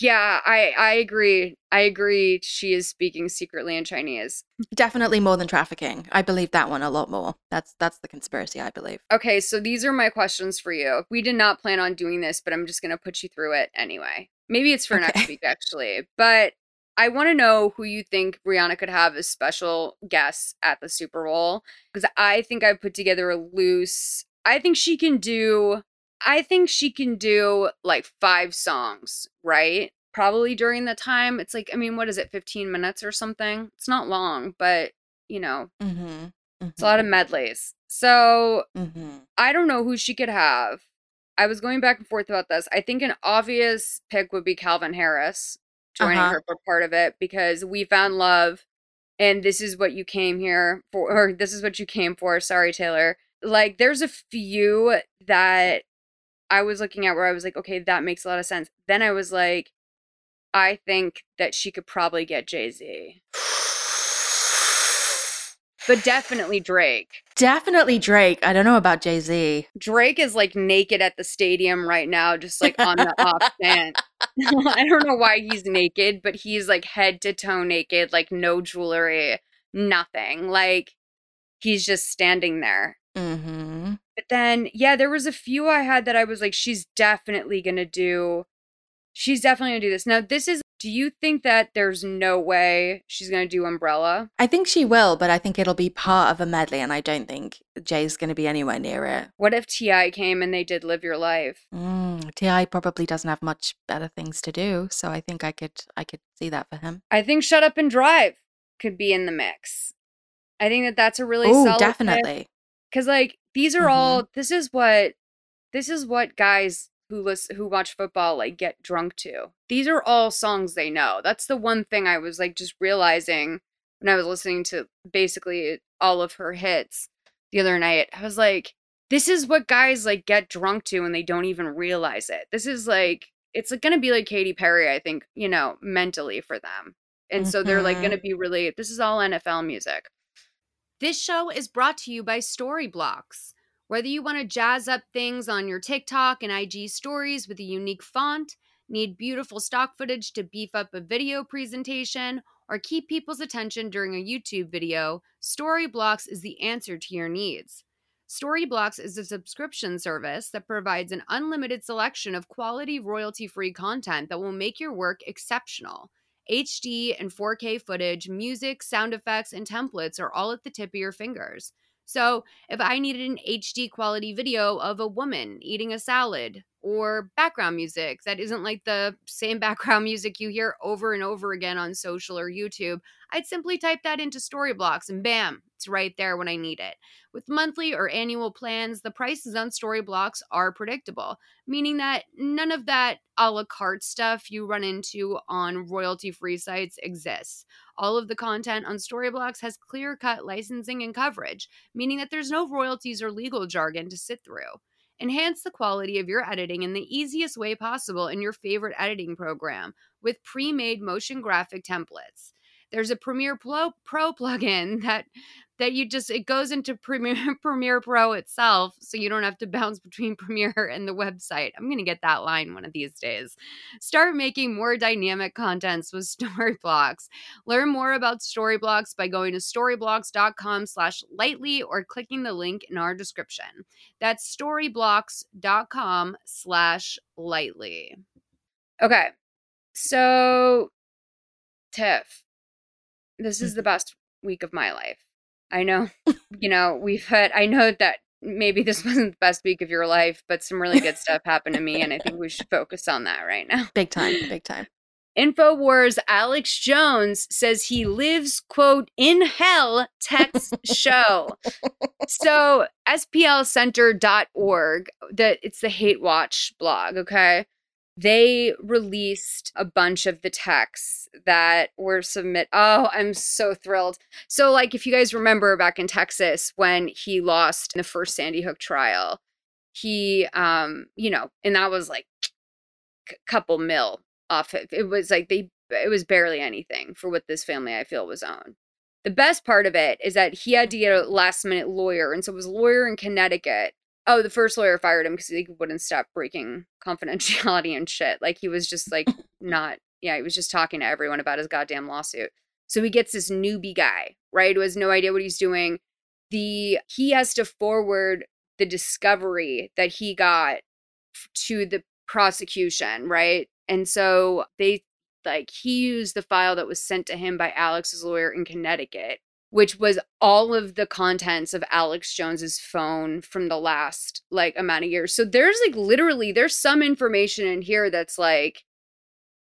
Yeah, I I agree. I agree. She is speaking secretly in Chinese. Definitely more than trafficking. I believe that one a lot more. That's that's the conspiracy I believe. Okay, so these are my questions for you. We did not plan on doing this, but I'm just gonna put you through it anyway. Maybe it's for next week actually, but I want to know who you think Rihanna could have as special guests at the Super Bowl because I think I put together a loose. I think she can do. I think she can do like five songs, right? Probably during the time. It's like, I mean, what is it, 15 minutes or something? It's not long, but you know, Mm-hmm. it's a lot of medleys. So Mm-hmm. I don't know who she could have. I was going back and forth about this. I think an obvious pick would be Calvin Harris joining Uh-huh. her for part of it because we found love and this is what you came here for or this is what you came for. Sorry, Taylor. Like there's a few that I was looking at where I was like, okay, that makes a lot of sense. Then I was like, I think that she could probably get Jay-Z. But definitely Drake. Definitely Drake. I don't know about Jay Z. Drake is like naked at the stadium right now, just like on the off stand. I don't know why he's naked, but he's like head to toe naked, like no jewelry, nothing. Like he's just standing there. Mm-hmm. But then, yeah, there was a few I had that I was like, she's definitely gonna do. She's definitely gonna do this. Now, this is. Do you think that there's no way she's gonna do Umbrella? I think she will, but I think it'll be part of a medley, and I don't think Jay's going to be anywhere near it. What if T.I. came and they did Live Your Life? Mm, T.I. probably doesn't have much better things to do, so I think I could I could see that for him. I think Shut Up and Drive could be in the mix. I think that that's a really Oh, solid definitely. Because like these are all this is what this is what guys who listen who watch football like get drunk to. These are all songs they know. That's the one thing I was like just realizing when I was listening to basically all of her hits the other night. I was like, this is what guys like get drunk to and they don't even realize it. This is like it's like gonna be like Katy Perry, I think, you know, mentally for them. And so they're like gonna mm-hmm. be really this is all NFL music. This show is brought to you by Storyblocks. Whether you want to jazz up things on your TikTok and IG stories with a unique font, need beautiful stock footage to beef up a video presentation, or keep people's attention during a YouTube video, Storyblocks is the answer to your needs. Storyblocks is a subscription service that provides an unlimited selection of quality royalty free content that will make your work exceptional. HD and 4K footage, music, sound effects, and templates are all at the tip of your fingers. So, if I needed an HD quality video of a woman eating a salad, or background music that isn't like the same background music you hear over and over again on social or YouTube, I'd simply type that into Storyblocks and bam, it's right there when I need it. With monthly or annual plans, the prices on Storyblocks are predictable, meaning that none of that a la carte stuff you run into on royalty free sites exists. All of the content on Storyblocks has clear cut licensing and coverage, meaning that there's no royalties or legal jargon to sit through. Enhance the quality of your editing in the easiest way possible in your favorite editing program with pre made motion graphic templates. There's a Premiere Pro, Pro plugin that that you just it goes into Premiere Premiere Pro itself, so you don't have to bounce between Premiere and the website. I'm gonna get that line one of these days. Start making more dynamic contents with Storyblocks. Learn more about Storyblocks by going to storyblocks.com/lightly or clicking the link in our description. That's storyblocks.com/lightly. Okay, so Tiff, this is mm. the best week of my life. I know, you know, we've had, I know that maybe this wasn't the best week of your life, but some really good stuff happened to me. And I think we should focus on that right now. Big time, big time. InfoWars Alex Jones says he lives, quote, in hell text show. so splcenter.org, that it's the hate watch blog, okay? They released a bunch of the texts that were submit oh i'm so thrilled. So like if you guys remember back in texas when he lost in the first sandy hook trial he um you know and that was like a couple mil off it it was like they it was barely anything for what this family i feel was on the best part of it is that he had to get a last minute lawyer and so it was a lawyer in connecticut Oh, the first lawyer fired him because he wouldn't stop breaking confidentiality and shit. Like he was just like not, yeah, he was just talking to everyone about his goddamn lawsuit. So he gets this newbie guy, right, who has no idea what he's doing. The he has to forward the discovery that he got to the prosecution, right? And so they like he used the file that was sent to him by Alex's lawyer in Connecticut which was all of the contents of Alex Jones's phone from the last like amount of years. So there's like literally there's some information in here that's like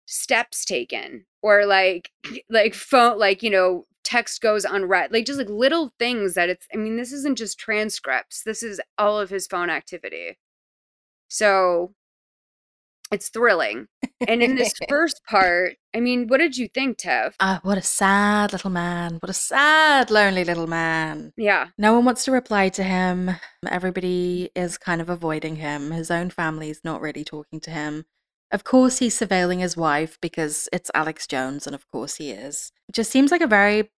steps taken or like like phone like you know text goes unread like just like little things that it's I mean this isn't just transcripts. This is all of his phone activity. So it's thrilling. And in this first part, I mean, what did you think, Tev? Ah, what a sad little man. What a sad, lonely little man. Yeah. No one wants to reply to him. Everybody is kind of avoiding him. His own family's not really talking to him. Of course, he's surveilling his wife because it's Alex Jones, and of course he is. It just seems like a very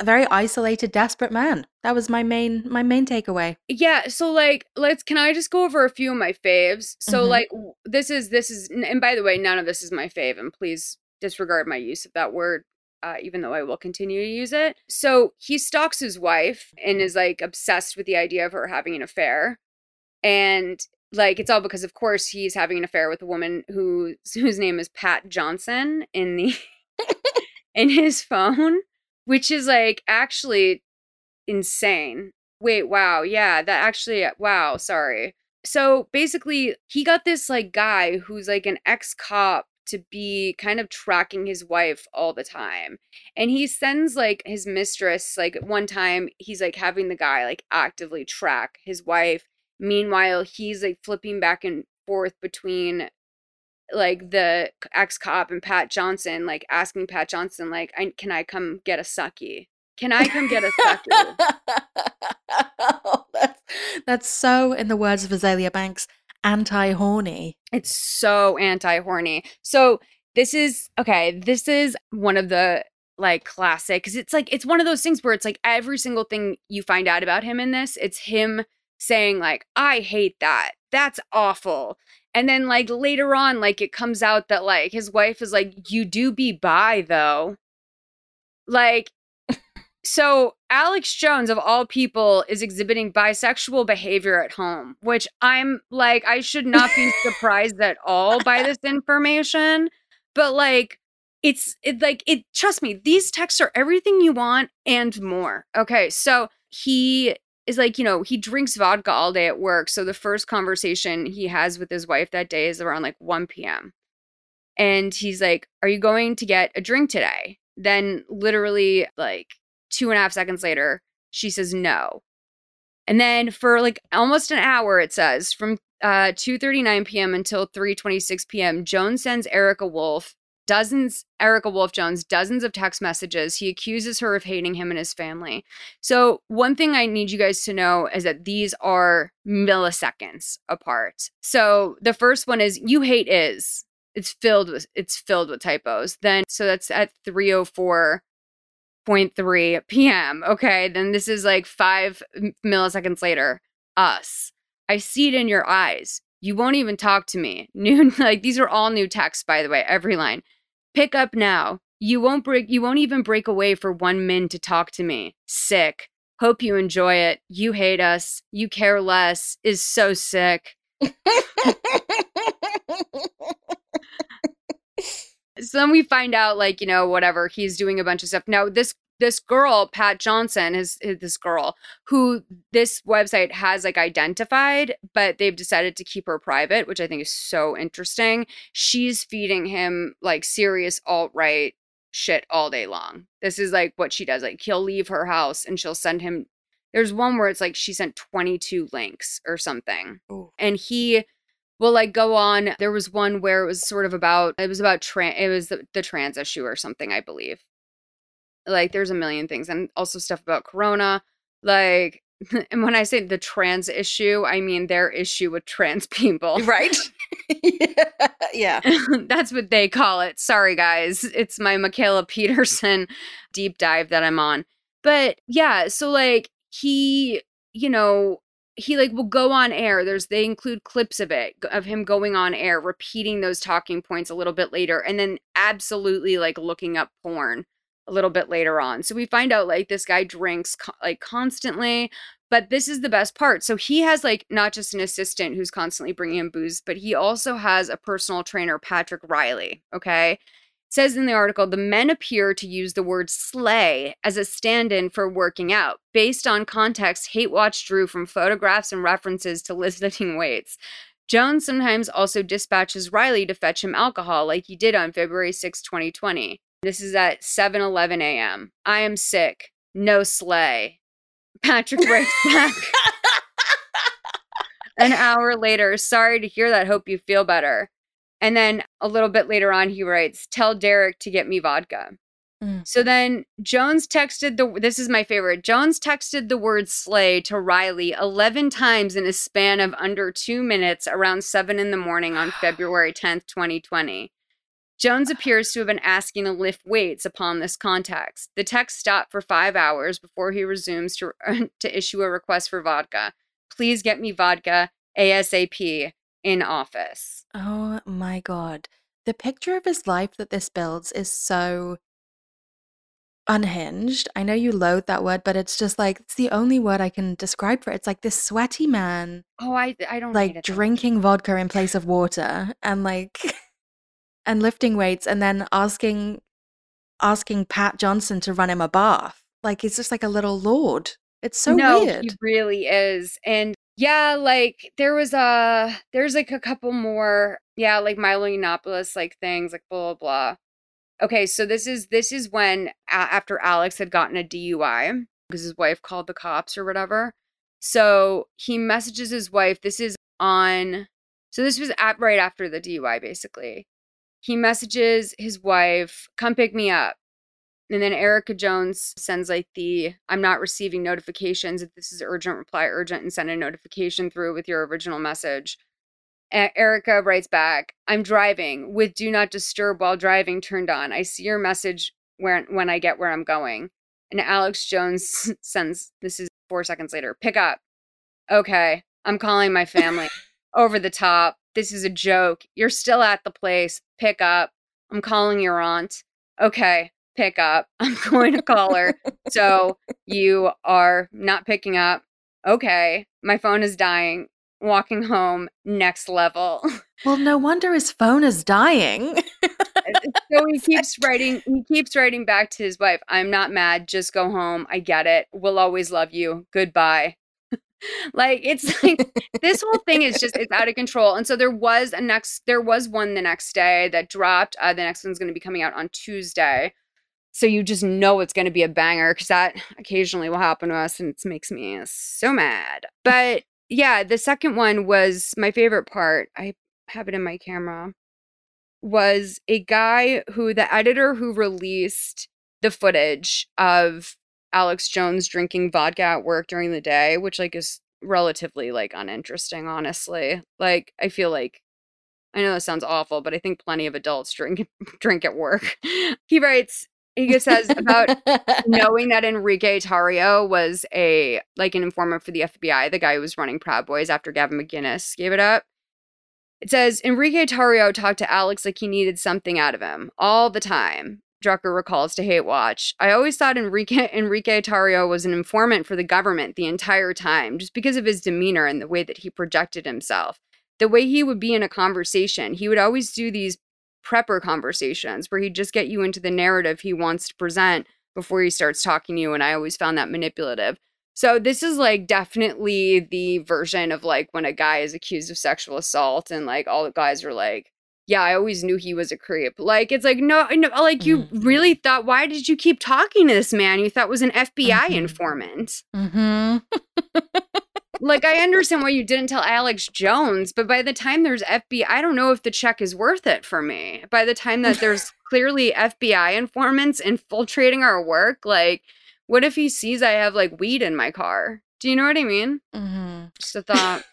a very isolated desperate man. That was my main my main takeaway. Yeah so like let's can i just go over a few of my faves? So Mhm. like this is this is and by the way none of this is my fave and please disregard my use of that word uh, even though i will continue to use it. So he stalks his wife and is like obsessed with the idea of her having an affair and like it's all because of course he's having an affair with a woman who whose name is pat johnson in the in his phone which is like actually insane. Wait, wow. Yeah, that actually, uh, wow, sorry. So basically, he got this like guy who's like an ex cop to be kind of tracking his wife all the time. And he sends like his mistress, like one time, he's like having the guy like actively track his wife. Meanwhile, he's like flipping back and forth between like the ex cop and Pat Johnson, like asking Pat Johnson, like, I, can I come get a sucky? Can I come get a sucky? Oh, that's so in the words of Azealia Banks anti-horny It's so anti horny. So this is okay. This is one of the like classic because it's like it's one of those things where it's like every single thing you find out about him in this, it's him saying like, "I hate that. That's awful." And then like later on, like it comes out that like his wife is like, "You do be bi though." Like so Alex Jones of all people is exhibiting bisexual behavior at home, which I'm like I should not be surprised at all by this information, but like it's it like it trust me, these texts are everything you want and more. Okay, so he is like, you know, he drinks vodka all day at work. So the first conversation he has with his wife that day is around like 1 p.m. And he's like, Are you going to get a drink today? Then, literally, like two and a half seconds later, she says no. And then for like almost an hour, it says from uh, 2:39 p.m. until 3:26 p.m. Jones sends Erika Wulff dozens Erika Wulff Jones dozens of text messages. He accuses her of hating him and his family. So one thing I need you guys to know is that these are milliseconds apart. So the first one is you hate is it's filled with it's filled with typos. Then so that's at 304.3 p.m. Okay, then this is like 5 milliseconds later. Us. I see it in your eyes. You won't even talk to me. New like these are all new texts by the way, every line. Pick up now. You won't break you won't even break away for 1 min to talk to me. Sick. Hope you enjoy it. You hate us. You care less. Is so sick. so then we find out like you know whatever he's doing a bunch of stuff now this this girl pat johnson is, is, this girl who this website has like identified but they've decided to keep her private which i think is so interesting. She's feeding him like serious alt-right shit all day long. This is like what she does like he'll leave her house and she'll send him there's one where it's like she sent 22 links or something. Ooh. and he will like go on there was one where it was sort of about it was about trans it was the, the trans issue or something i believe like there's a million things and also stuff about corona like and when i say the trans issue i mean their issue with trans people. Right? Yeah, yeah. that's what they call it. Sorry guys. It's my Mikhaila Peterson deep dive that i'm on. But yeah so like he you know he like will go on air. There's they include clips of it of him going on air repeating those talking points a little bit later and then absolutely like looking up porn a little bit later on so we find out like this guy drinks co- like constantly but this is the best part so he has like not just an assistant who's constantly bringing him booze but he also has a personal trainer patrick riley okay says in the article the men appear to use the word slay as a stand in for working out. Based on context, Hate Watch drew from photographs and references to lifting weights. Jones sometimes also dispatches Riley to fetch him alcohol, like he did on February 6, 2020. This is at 7 11 a.m. I am sick. No slay. Patrick writes back. An hour later, sorry to hear that. Hope you feel better. And then a little bit later on, he writes, Tell Derek to get me vodka. Mm. So then Jones texted the, this is my favorite. Jones texted the word slay to Riley 11 times in a span of under two minutes around seven in the morning on February 10th, 2020. Jones appears to have been asking to lift weights upon this context. The text stopped for five hours before he resumes to, to issue a request for vodka. Please get me vodka ASAP in office. Oh my god. The picture of his life that this builds is so unhinged. I know you loathe that word, but it's just like it's the only word I can describe for it. It's like this sweaty man. Oh, I I don't like drinking vodka in place of water and like and lifting weights and then asking asking Pat Johnson to run him a bath. Like he's just like a little lord. It's so no, weird. he really is. And yeah, like there was a there's like a couple more, yeah, like Milo Yiannopoulos like things like blah blah blah. Okay, so this is this is when after Alex had gotten a DUI because his wife called the cops or whatever. So he messages his wife. This is on. So this was at right after the DUI, basically. He messages his wife, "Come pick me up." And then Erika Jones sends like the I'm not receiving notifications. If this is urgent, reply urgent and send a notification through with your original message. Erika writes back, I'm driving with do not disturb while driving turned on. I see your message when when I get where I'm going. And Alex Jones sends this is four seconds later. Pick up. Okay. I'm calling my family. Over the top. This is a joke. You're still at the place. Pick up. I'm calling your aunt. Okay pick up. I'm going to call her. so you are not picking up. Okay. My phone is dying. Walking home, next level. Well, no wonder his phone is dying. Uh, so he keeps writing he keeps writing back to his wife, I'm not mad, just go home. I get it. We'll always love you. Goodbye. Like it's like this whole thing is just it's out of control. And so there was a next there was one the next day that dropped. Uh, the next one's going to be coming out on Tuesday. So you just know it's going to be a banger because that occasionally will happen to us and it makes me so mad. But yeah, the second one was my favorite part. I have it in my camera. Was a guy who the editor who released the footage of Alex Jones drinking vodka at work during the day, which like is relatively like uninteresting, honestly. Like I feel like I know that sounds awful, but I think plenty of adults drink drink at work. he writes he says about knowing that Enrique Tarrio was a like an informant for the FBI, the guy who was running Proud Boys after Gavin McInnes gave it up. It says Enrique Tarrio talked to Alex like he needed something out of him all the time. Drucker recalls to Hate Watch. I always thought Enrique Enrique Tarrio was an informant for the government the entire time, just because of his demeanor and the way that he projected himself. The way he would be in a conversation, he would always do these prepper conversations where he'd just get you into the narrative he wants to present before he starts talking to you. And I always found that manipulative. So this is like definitely the version of like when a guy is accused of sexual assault and like all the guys are like, yeah, I always knew he was a creep. Like it's like no, no like you Mm-hmm. really thought why did you keep talking to this man you thought was an FBI Mhm. informant? Mm-hmm. like I understand why you didn't tell Alex Jones, but by the time there's FBI, I don't know if the check is worth it for me. By the time that there's clearly FBI informants infiltrating our work, like what if he sees I have like weed in my car? Do you know what I mean? Mm-hmm. Just a thought.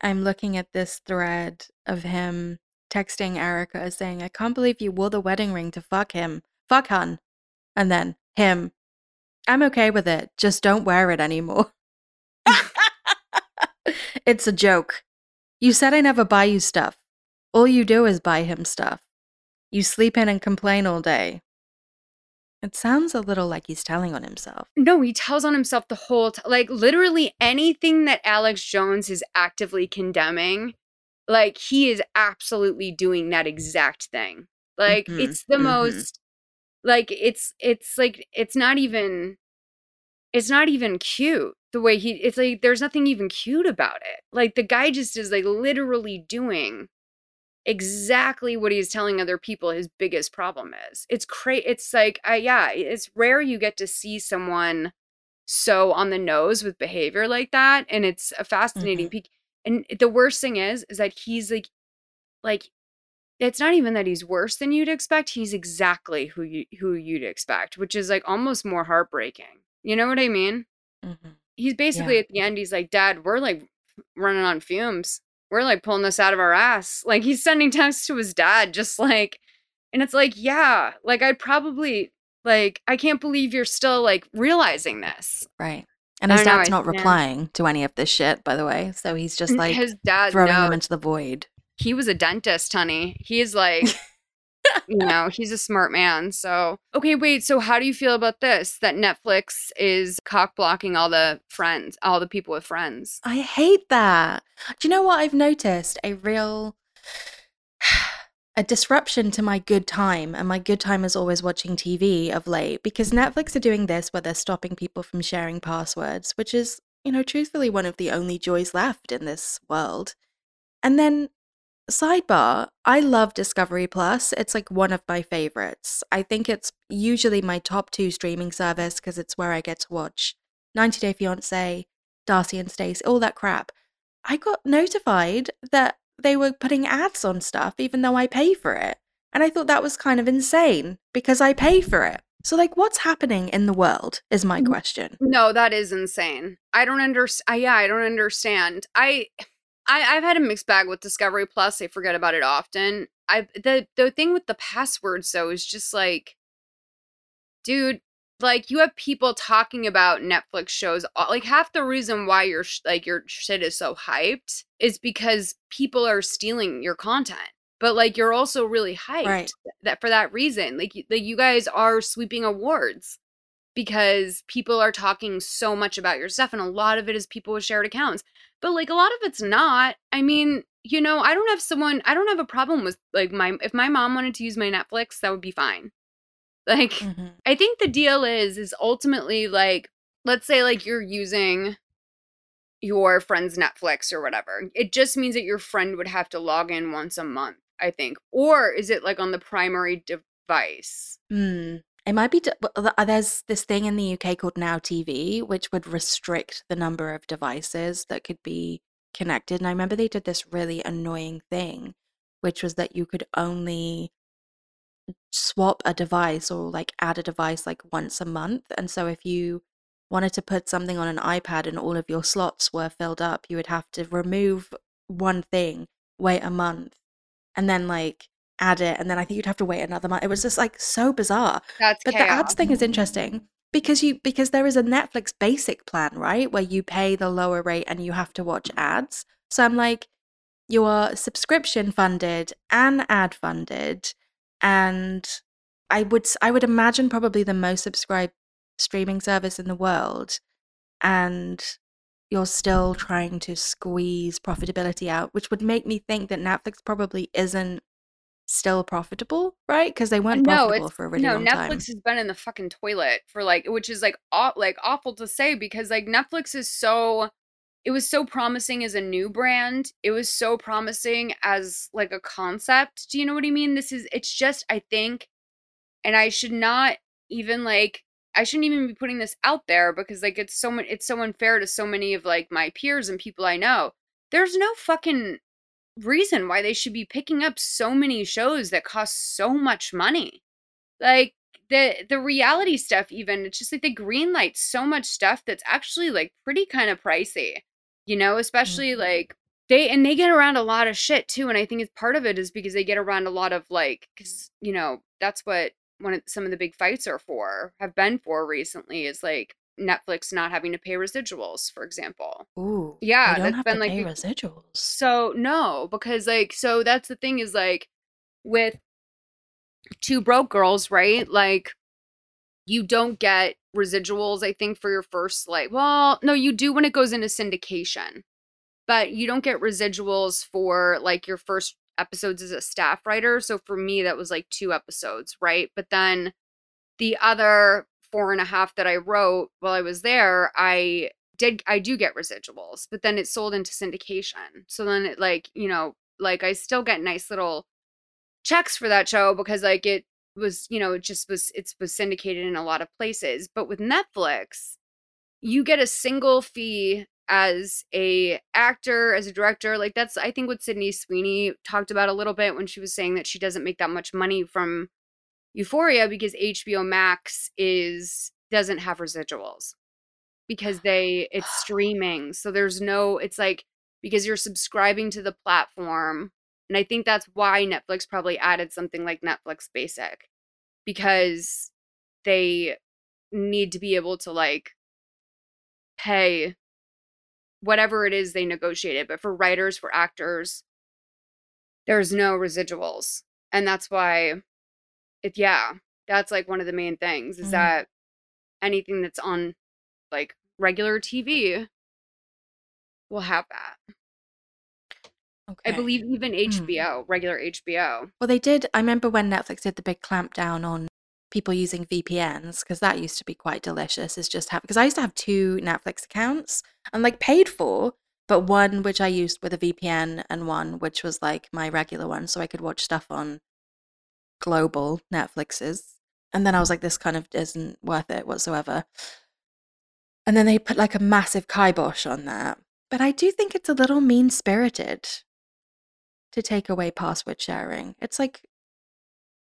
I'm looking at this thread of him texting Erika saying, I can't believe you wore the wedding ring to fuck him. Fuck hun. And then him. I'm okay with it. Just don't wear it anymore. it's a joke. You said I never buy you stuff. All you do is buy him stuff. You sleep in and complain all day. It sounds a little like he's telling on himself. No, he tells on himself the whole time. Like literally anything that Alex Jones is actively condemning, like he is absolutely doing that exact thing. Like Mhm, it's the mhm. most like it's it's like it's not even it's not even cute the way he it's like there's nothing even cute about it. Like the guy just is like literally doing exactly what he's telling other people his biggest problem is. It's cra it's like I yeah, it's rare you get to see someone so on the nose with behavior like that and it's a fascinating peek. And the worst thing is is that he's like like it's not even that he's worse than you'd expect, he's exactly who you who you'd expect, which is like almost more heartbreaking. You know what I mean? Mhm. He's basically Yeah. at the end he's like, "Dad, we're like running on fumes." We're like pulling this out of our ass. Like he's sending texts to his dad, just like, and it's like, yeah, like I'd probably, like, I can't believe you're still like realizing this. Right. And his don't know, dad's I- not yeah. replying to any of this shit, by the way. So he's just like his dad throwing them knows. into the void. He was a dentist, honey. He's like, you know, he's a smart man. So, okay, wait. So, how do you feel about this? That Netflix is cock blocking all the friends, all the people with friends. I hate that. Do you know what I've noticed? A real a disruption to my good time, and my good time is always watching TV of late because Netflix are doing this where they're stopping people from sharing passwords, which is, you know, truthfully one of the only joys left in this world. And then sidebar, I love Discovery Plus. It's like one of my favorites. I think it's usually my top 2 streaming service because it's where I get to watch 90 Day Fiancé, Darcy and Stace, all that crap. I got notified that they were putting ads on stuff even though I pay for it. And I thought that was kind of insane because I pay for it. So, like, what's happening in the world is my question. No, that is insane. I don't understand. Yeah, I don't understand. I, I, I've had a mixed bag with Discovery Plus. I forget about it often. I the the thing with the passwords though is just like, dude, like you have people talking about Netflix shows. Like half the reason why your sh- like your shit is so hyped is because people are stealing your content. But like you're also really hyped Right. that for that reason. Like you, like you guys are sweeping awards because people are talking so much about your stuff and a lot of it is people with shared accounts but like a lot of it's not i mean you know i don't have someone i don't have a problem with like my if my mom wanted to use my netflix that would be fine like Mhm. i think the deal is is ultimately like let's say like you're using your friend's Netflix or whatever. It just means that your friend would have to log in once a month, I think. Or is it like on the primary device? Hmm. It might be. uh, There's this thing in the UK called Now TV, which would restrict the number of devices that could be connected. And I remember they did this really annoying thing, which was that you could only swap a device or like add a device like once a month. And so if you wanted to put something on an iPad and all of your slots were filled up, you would have to remove one thing, wait a month, and then like add it. And then I think you'd have to wait another month. It was just like so bizarre. That's But the ads thing is interesting because you because there is a Netflix basic plan, right? Where you pay the lower rate and you have to watch ads. So I'm like, you're subscription funded and ad funded, and I would I would imagine probably the most subscribed streaming service in the world, and you're still trying to squeeze profitability out, which would make me think that Netflix probably isn't still profitable, right? Because they weren't no, profitable for a really no. long Netflix time. has been in the fucking toilet for like, which is like, aw- like awful to say because like Netflix is so. It was so promising as a new brand. It was so promising as like a concept. Do you know what I mean? This is. It's just. I think, and I should not even like. I shouldn't even be putting this out there because like it's so much. It's so unfair to so many of like my peers and people I know. There's no fucking reason why they should be picking up so many shows that cost so much money. Like the the reality stuff even it's just like they greenlight so much stuff that's actually like pretty kind of pricey. You know, especially mm-hmm. like they and they get around a lot of shit too and I think it's part of it is because they get around a lot of like cuz you know, that's what one of some of the big fights are for, have been for recently is like Netflix not having to pay residuals, for example. Ooh, Yeah, they don't that's have been to like pay residuals. so no, because like so that's the thing is like with two broke girls, right? Like you don't get residuals, I think, for your first like well, no, you do when it goes into syndication. But you don't get residuals for like your first episodes as a staff writer. So for me, that was like two episodes, right? But then the other four and a half that I wrote while I was there, I did I do get residuals, but then it sold into syndication. So then it like, you know, like I still get nice little checks for that show because like it was, you know, it just was it was syndicated in a lot of places. But with Netflix, you get a single fee as a actor, as a director. Like that's I think what Sydney Sweeney talked about a little bit when she was saying that she doesn't make that much money from Euphoria because HBO Max is doesn't have residuals because they it's streaming. So there's no it's like because you're subscribing to the platform and I think that's why Netflix probably added something like Netflix Basic because they need to be able to like pay whatever it is they negotiated. But for writers, for actors, there's no residuals. And that's why it yeah, that's like one of the main things is Mm. that anything that's on like regular TV will have that. Okay. I believe even. HBO, regular HBO. Well, they did. I remember when Netflix did the big clampdown on people using VPNs because that used to be quite delicious. Is just have because I used to have two Netflix accounts and like paid for, but one which I used with a VPN and one which was like my regular one, so I could watch stuff on global Netflixes. And then I was like, this kind of isn't worth it whatsoever. And then they put like a massive kibosh on that. But I do think it's a little mean spirited to take away password sharing. It's like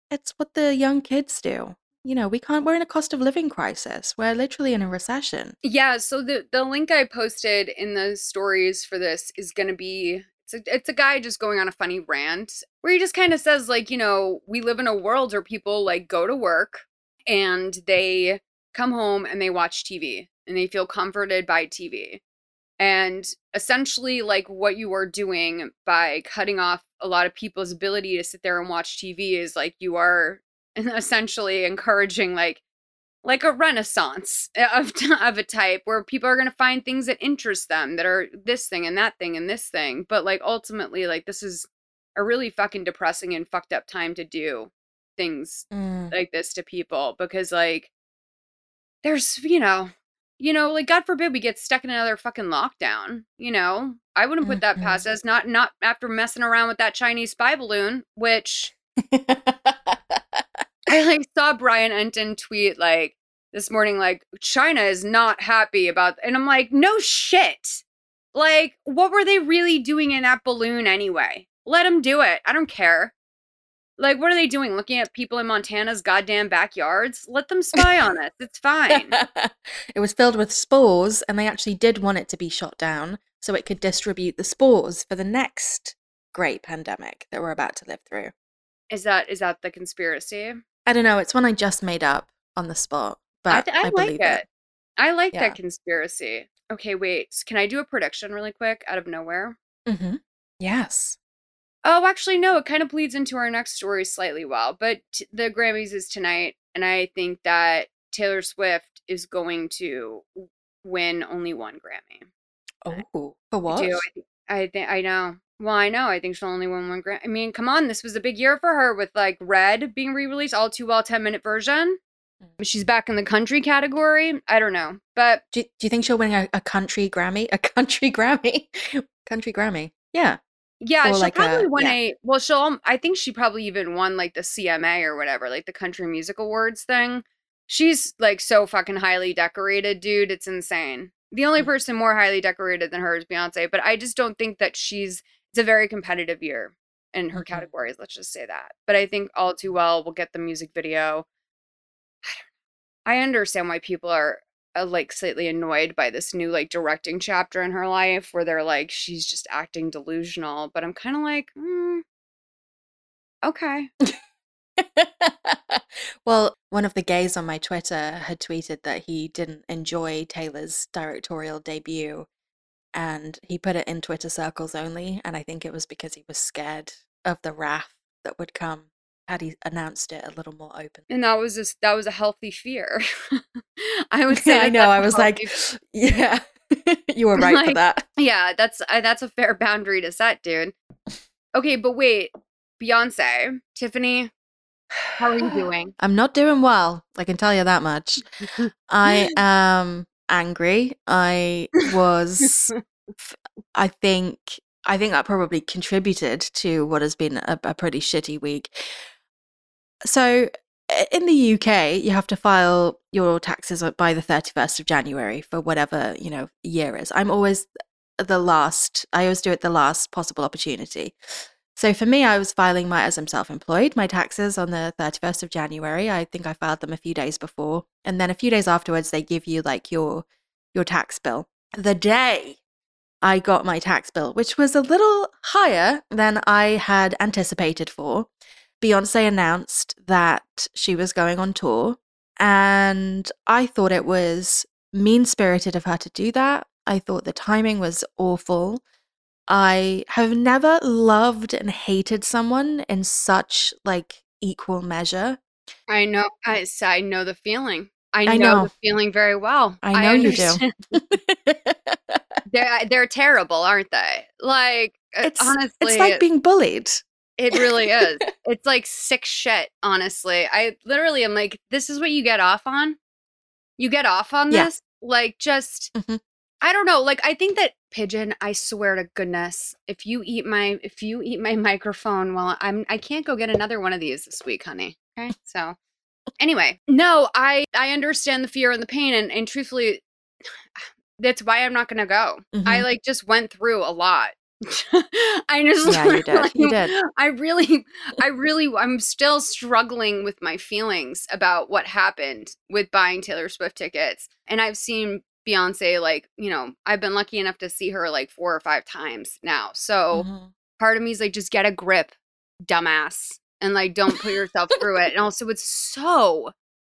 it's what the young kids do. You know, we can't we're in a cost of living crisis. We're literally in a recession. Yeah, so the the link I posted in the stories for this is going to be a, it's a guy just going on a funny rant where he just kind of says like, you know, we live in a world where people like go to work and they come home and they watch TV and they feel comforted by TV. And essentially like what you are doing by cutting off a lot of people's ability to sit there and watch TV is like you are essentially encouraging like like a renaissance of, of a type where people are going to find things that interest them that are this thing and that thing and this thing but like ultimately like this is a really fucking depressing and fucked up time to do things Mm. like this to people because like there's you know you know, like God forbid we get stuck in another fucking lockdown. You know, I wouldn't put that past us. Not not after messing around with that Chinese spy balloon, which I like saw Brian Entin tweet like this morning, like China is not happy about, and I'm like, no shit. Like, what were they really doing in that balloon anyway? Let them do it. I don't care. Like, what are they doing? Looking at people in Montana's goddamn backyards? Let them spy on us. It's fine. it was filled with spores, and they actually did want it to be shot down so it could distribute the spores for the next great pandemic that we're about to live through. Is that is that the conspiracy? I don't know. It's one I just made up on the spot, but I, th- I, I like believe it. it. I like Yeah. that conspiracy. Okay, wait. s- Can I do a prediction really quick out of nowhere? Mm-hmm. Yes. Oh, actually, no. It kind of bleeds into our next story slightly well. But t- the Grammys is tonight, and I think that Taylor Swift is going to win only one Grammy. Oh, for I what? do. I, think I think I know. Well, I know. I think she'll only win one Grammy. I mean, come on. This was a big year for her with like Red being re-released, all too well, ten minute version. She's back in the country category. I don't know, but Do, do you think she'll win a, a country Grammy? A country Grammy? country Grammy. Yeah. Yeah, Or she'll like a- probably win yeah. a. Well, she'll. um, I think she probably even won like the CMA or whatever, like the Country Music Awards thing. She's like so fucking highly decorated, dude. It's insane. The only Mm. person more highly decorated than her is Beyonce, but I just don't think that she's. It's a very competitive year in her Mhm. categories. Let's just say that. But I think all too well will get the music video. I understand why people are uh, like slightly annoyed by this new like directing chapter in her life where they're like she's just acting delusional but i'm kind of like mm, okay well, one of the gays on my Twitter had tweeted that he didn't enjoy Taylor's directorial debut and he put it in Twitter circles only. And I think it was because he was scared of the wrath that would come had he announced it a little more open. and that was just that was a healthy fear i would say I know. I was like, healthy- yeah, you were right for that. yeah that's uh, that's a fair boundary to set dude okay but wait beyonce tiffany how are you doing I'm not doing well. I can tell you that much. I am angry. I was, I think, I think that probably contributed to what has been a, a pretty shitty week. So, in the UK, you have to file your taxes by the 31st of January for whatever, you know, year is. I'm always the last, I always do it the last possible opportunity. So for me, I was filing my, as I'm self employed, my taxes on the 31st of January. I think I filed them a few days before. And then a few days afterwards, they give you like your, your tax bill. The day I got my tax bill, which was a little higher than I had anticipated for, Beyonce announced that she was going on tour. And I thought it was mean spirited of her to do that. I thought the timing was awful. I have never loved and hated someone in such like equal measure. i know i i know the feeling i know, I know. the feeling very well I know you do. they're they're terrible aren't they like uh, It's honestly it's like being bullied. It really is. it's like sick shit, honestly. I literally am like, this is what you get off on? You get off on Yeah. this? Like, just, Mhm. I don't know. Like, I think that pigeon, I swear to goodness, if you eat my, if you eat my microphone, well, I'm, I can't go get another one of these this week, honey. Okay. So, anyway, no, I, I understand the fear and the pain. And, and truthfully, that's why I'm not going to go. I Mhm. like just went through a lot. I just Yeah, you did. You did. I really, I really, I'm still struggling with my feelings about what happened with buying Taylor Swift tickets. And I've seen Beyonce, like, you know, I've been lucky enough to see her like four or five times now. So Mhm. part of me is like, just get a grip, dumbass, and like, don't put yourself through it. And also, it's so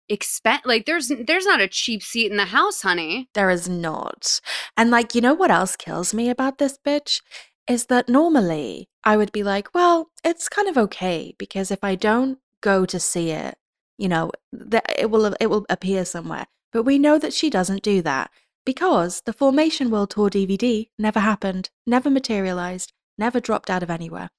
expensive. Like, there's, there's not a cheap seat in the house, honey. There is not. And like, you know what else kills me about this bitch? Is that normally I would be like, well, it's kind of okay because if I don't go to see it, you know, that it will it will appear somewhere. But we know that she doesn't do that because the Formation World Tour DVD never happened, never materialized, never dropped out of anywhere.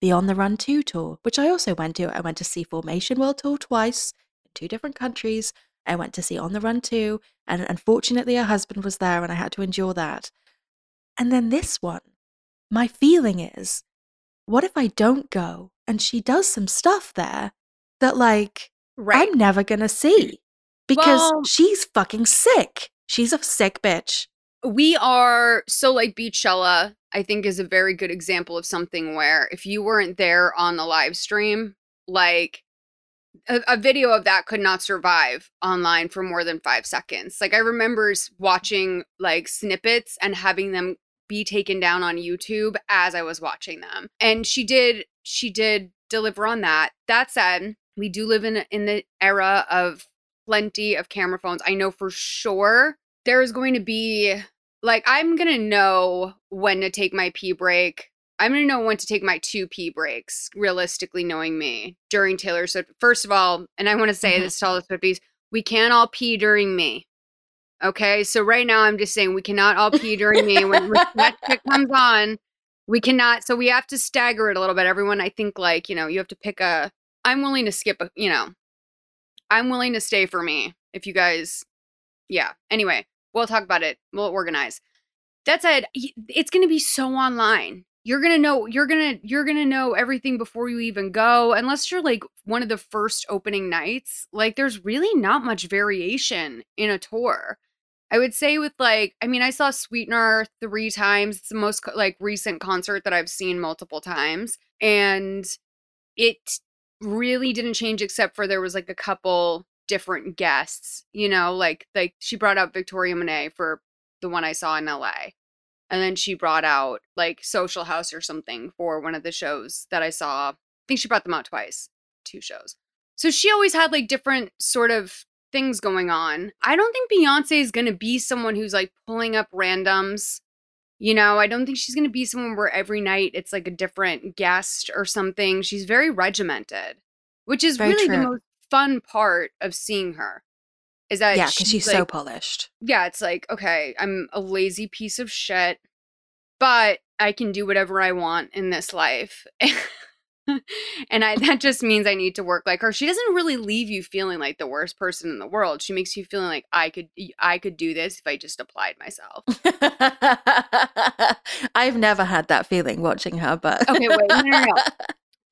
The On the Run 2 tour, which I also went to, I went to see Formation World Tour twice in two different countries. I went to see On the Run 2, and unfortunately, her husband was there, and I had to endure that. And then this one, my feeling is, what if I don't go and she does some stuff there that, like, Right. I'm never gonna see because Well- she's fucking sick. She's a sick bitch. we are so like Beychella, I think is a very good example of something where if you weren't there on the live stream, like a, a video of that could not survive online for more than five seconds. Like I remember watching like snippets and having them be taken down on YouTube as I was watching them. And she did she did deliver on that. That said, we do live in in the era of plenty of camera phones. I know for sure there is going to be like I'm going to know when to take my pee break. I'm going to know when to take my two pee breaks, realistically knowing me during Taylor Swift. First of all, and I want to say Mhm. this to all the Swifties, we can't all pee during me. Okay, so right now I'm just saying we cannot all pee during me when, when that shit comes on. We cannot. So we have to stagger it a little bit. Everyone, I think, like you know, you have to pick a. I'm willing to skip a. You know, I'm willing to stay for me if you guys. Yeah. Anyway, we'll talk about it. We'll organize. That said, it's going to be so online. You're going to know you're going to you're going to know everything before you even go unless you're like one of the first opening nights. Like there's really not much variation in a tour. I would say with like I mean I saw Sweetener 3 times. It's the most like recent concert that I've seen multiple times and it really didn't change except for there was like a couple different guests, you know, like like she brought out Victoria Monet for the one I saw in LA. And then she brought out like Social House or something for one of the shows that I saw. I think she brought them out twice, two shows. So she always had like different sort of things going on. I don't think Beyonce is going to be someone who's like pulling up randoms. You know, I don't think she's going to be someone where every night it's like a different guest or something. She's very regimented, which is Very really the most fun part of seeing her. Is that yeah, because she's so like- polished. yeah, it's like, okay, I'm a lazy piece of shit, but I can do whatever I want in this life. and I that just means I need to work like her. She doesn't really leave you feeling like the worst person in the world. She makes you feeling like I could I could do this if I just applied myself. I've never had that feeling watching her, but Okay, wait, no, no, no.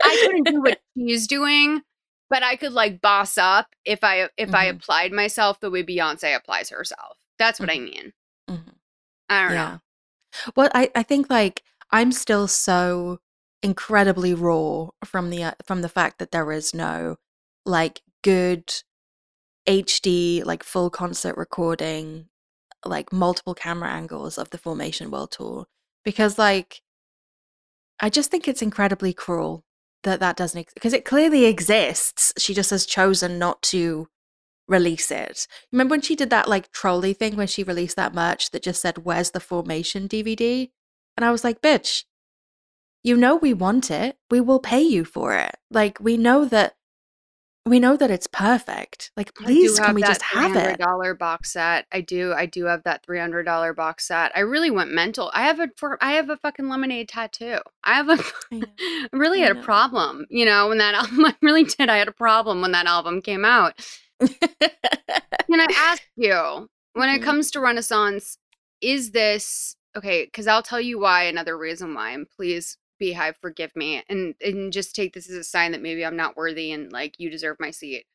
I couldn't do what she's doing, but I could like boss up if I if I Mhm. applied myself the way Beyonce applies herself. That's what I mean. Mhm. I don't know. yeah. Well, I, I think like I'm still so incredibly raw from the uh, from the fact that there is no like good HD like full concert recording like multiple camera angles of the Formation World Tour because like I just think it's incredibly cruel that that doesn't because it clearly exists. She just has chosen not to release it. Remember when she did that like trolley thing when she released that merch that just said "Where's the Formation DVD?" And I was like, "Bitch, you know we want it. We will pay you for it. Like we know that we know that it's perfect. Like I please can have we just have it?" $300 box set. I do. I do have that $300 box set. I really went mental. I have a for I have a fucking lemonade tattoo. I have a I really I had a problem, you know, when that album I really did. I had a problem when that album came out. Can I ask you, when it comes to Renaissance, is this okay? Because I'll tell you why. Another reason why, and please, BeyHive, forgive me, and and just take this as a sign that maybe I'm not worthy and like you deserve my seat.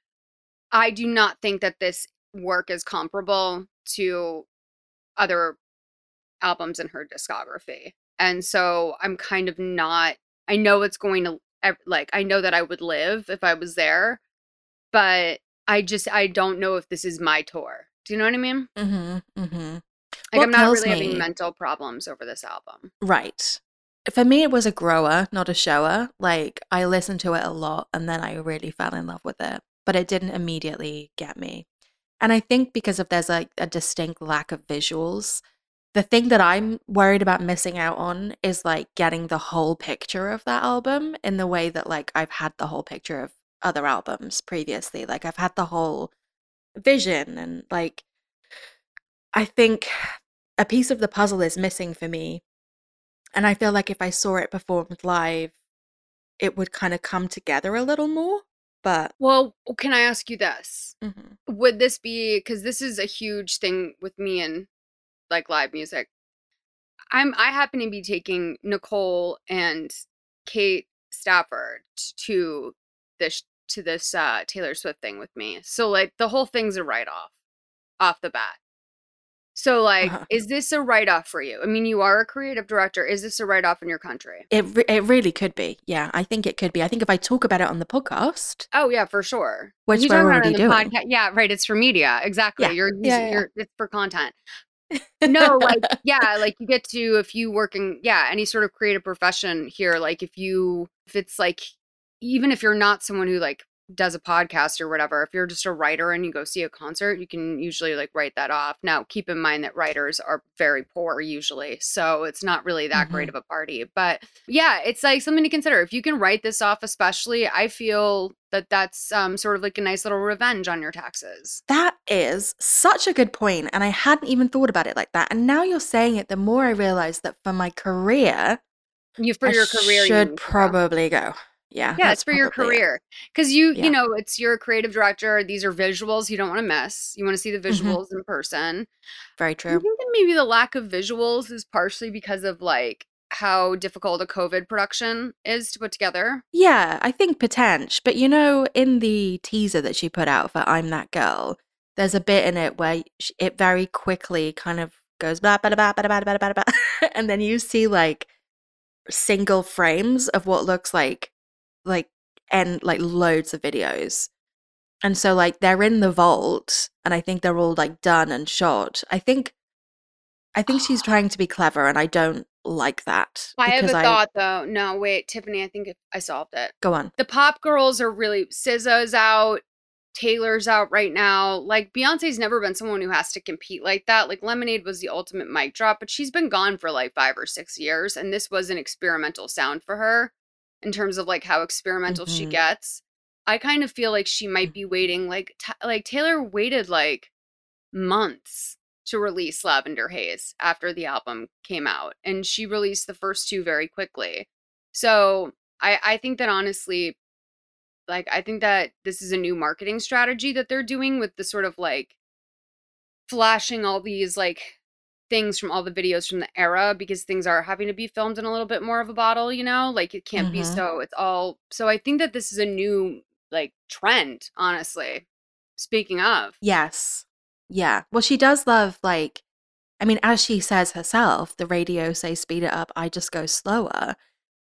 I do not think that this work is comparable to other albums in her discography, and so I'm kind of not. I know it's going to like I know that I would live if I was there, but I just I don't know if this is my tour. Do you know what I mean? mm-hmm, mm-hmm. Like I'm not really having mental problems over this album. Right. For me, it was a grower, not a shower. Like, I listened to it a lot and then I really fell in love with it, but it didn't immediately get me. And I think because of there's like a distinct lack of visuals, the thing that I'm worried about missing out on is like getting the whole picture of that album in the way that like I've had the whole picture of other albums previously. Like, I've had the whole vision and like, I think a piece of the puzzle is missing for me and I feel like if I saw it performed live, it would kind of come together a little more. But Well, can I ask you this? Mhm. Would this be because this is a huge thing with me and like live music? I'm I happen to be taking Nicole and Kate Stafford to this to this uh Taylor Swift thing with me. So like the whole thing's a write off off the bat. So like Uh-huh. is this a write off for you? I mean you are a creative director. Is this a write off in your country? it re- it really could be. Yeah, I think it could be. I think if I talk about it on the podcast, Oh yeah, for sure. Which You we're talk about it already doing. podca- Yeah, right. It's for media. Exactly. Yeah. You're Yeah, yeah. your it's for content. no, like yeah, like you get to if you work in yeah, any sort of creative profession here, like if you if it's like even if you're not someone who like does a podcast or whatever, if you're just a writer and you go see a concert, you can usually like write that off. Now, keep in mind that writers are very poor usually, so it's not really that great Mhm. of a party. But yeah, it's like something to consider. If you can write this off, especially, I feel that that's um, sort of like a nice little revenge on your taxes. that is such a good point, and I hadn't even thought about it like that. And now you're saying it, the more I realize that for my career, You for I your career, you should go. probably go yeah yeah it's for your career because you yeah. you know it's your creative director these are visuals you don't want to miss you want to see the mm-hmm. visuals mm-hmm. in person very true i think that maybe the lack of visuals is partially because of like how difficult a covid production is to put together yeah i think potential but you know in the teaser that she put out for i'm that girl there's a bit in it where it very quickly kind of goes blah blah blah blah blah blah blah, blah. and then you see like single frames of what looks like like and like loads of videos. And so like they're in the vault and I think they're all like done and shot. I think I think she's trying to be clever and I don't like that. I have a thought though. No, wait, Tiffany, I think I solved it. Go on. The pop girls are really SZA's out, Taylor's out right now. Like Beyonce's never been someone who has to compete like that. Like Lemonade was the ultimate mic drop, but she's been gone for like 5 or 6 years and this was an experimental sound for her in terms of like how experimental she Mhm. gets. I kind of feel like she might be waiting like t- like Taylor waited like months to release Lavender Haze after the album came out and she released the first two very quickly. So, I I think that honestly like I think that this is a new marketing strategy that they're doing with the sort of like flashing all these like things from all the videos from the era because things are having to be filmed in a little bit more of a bottle, you know? Like it can't be Mhm. so it's all so I think that this is a new like trend, honestly. Speaking of. Yes. Yeah. Well, she does love like I mean, as she says herself, the radio say speed it up, I just go slower.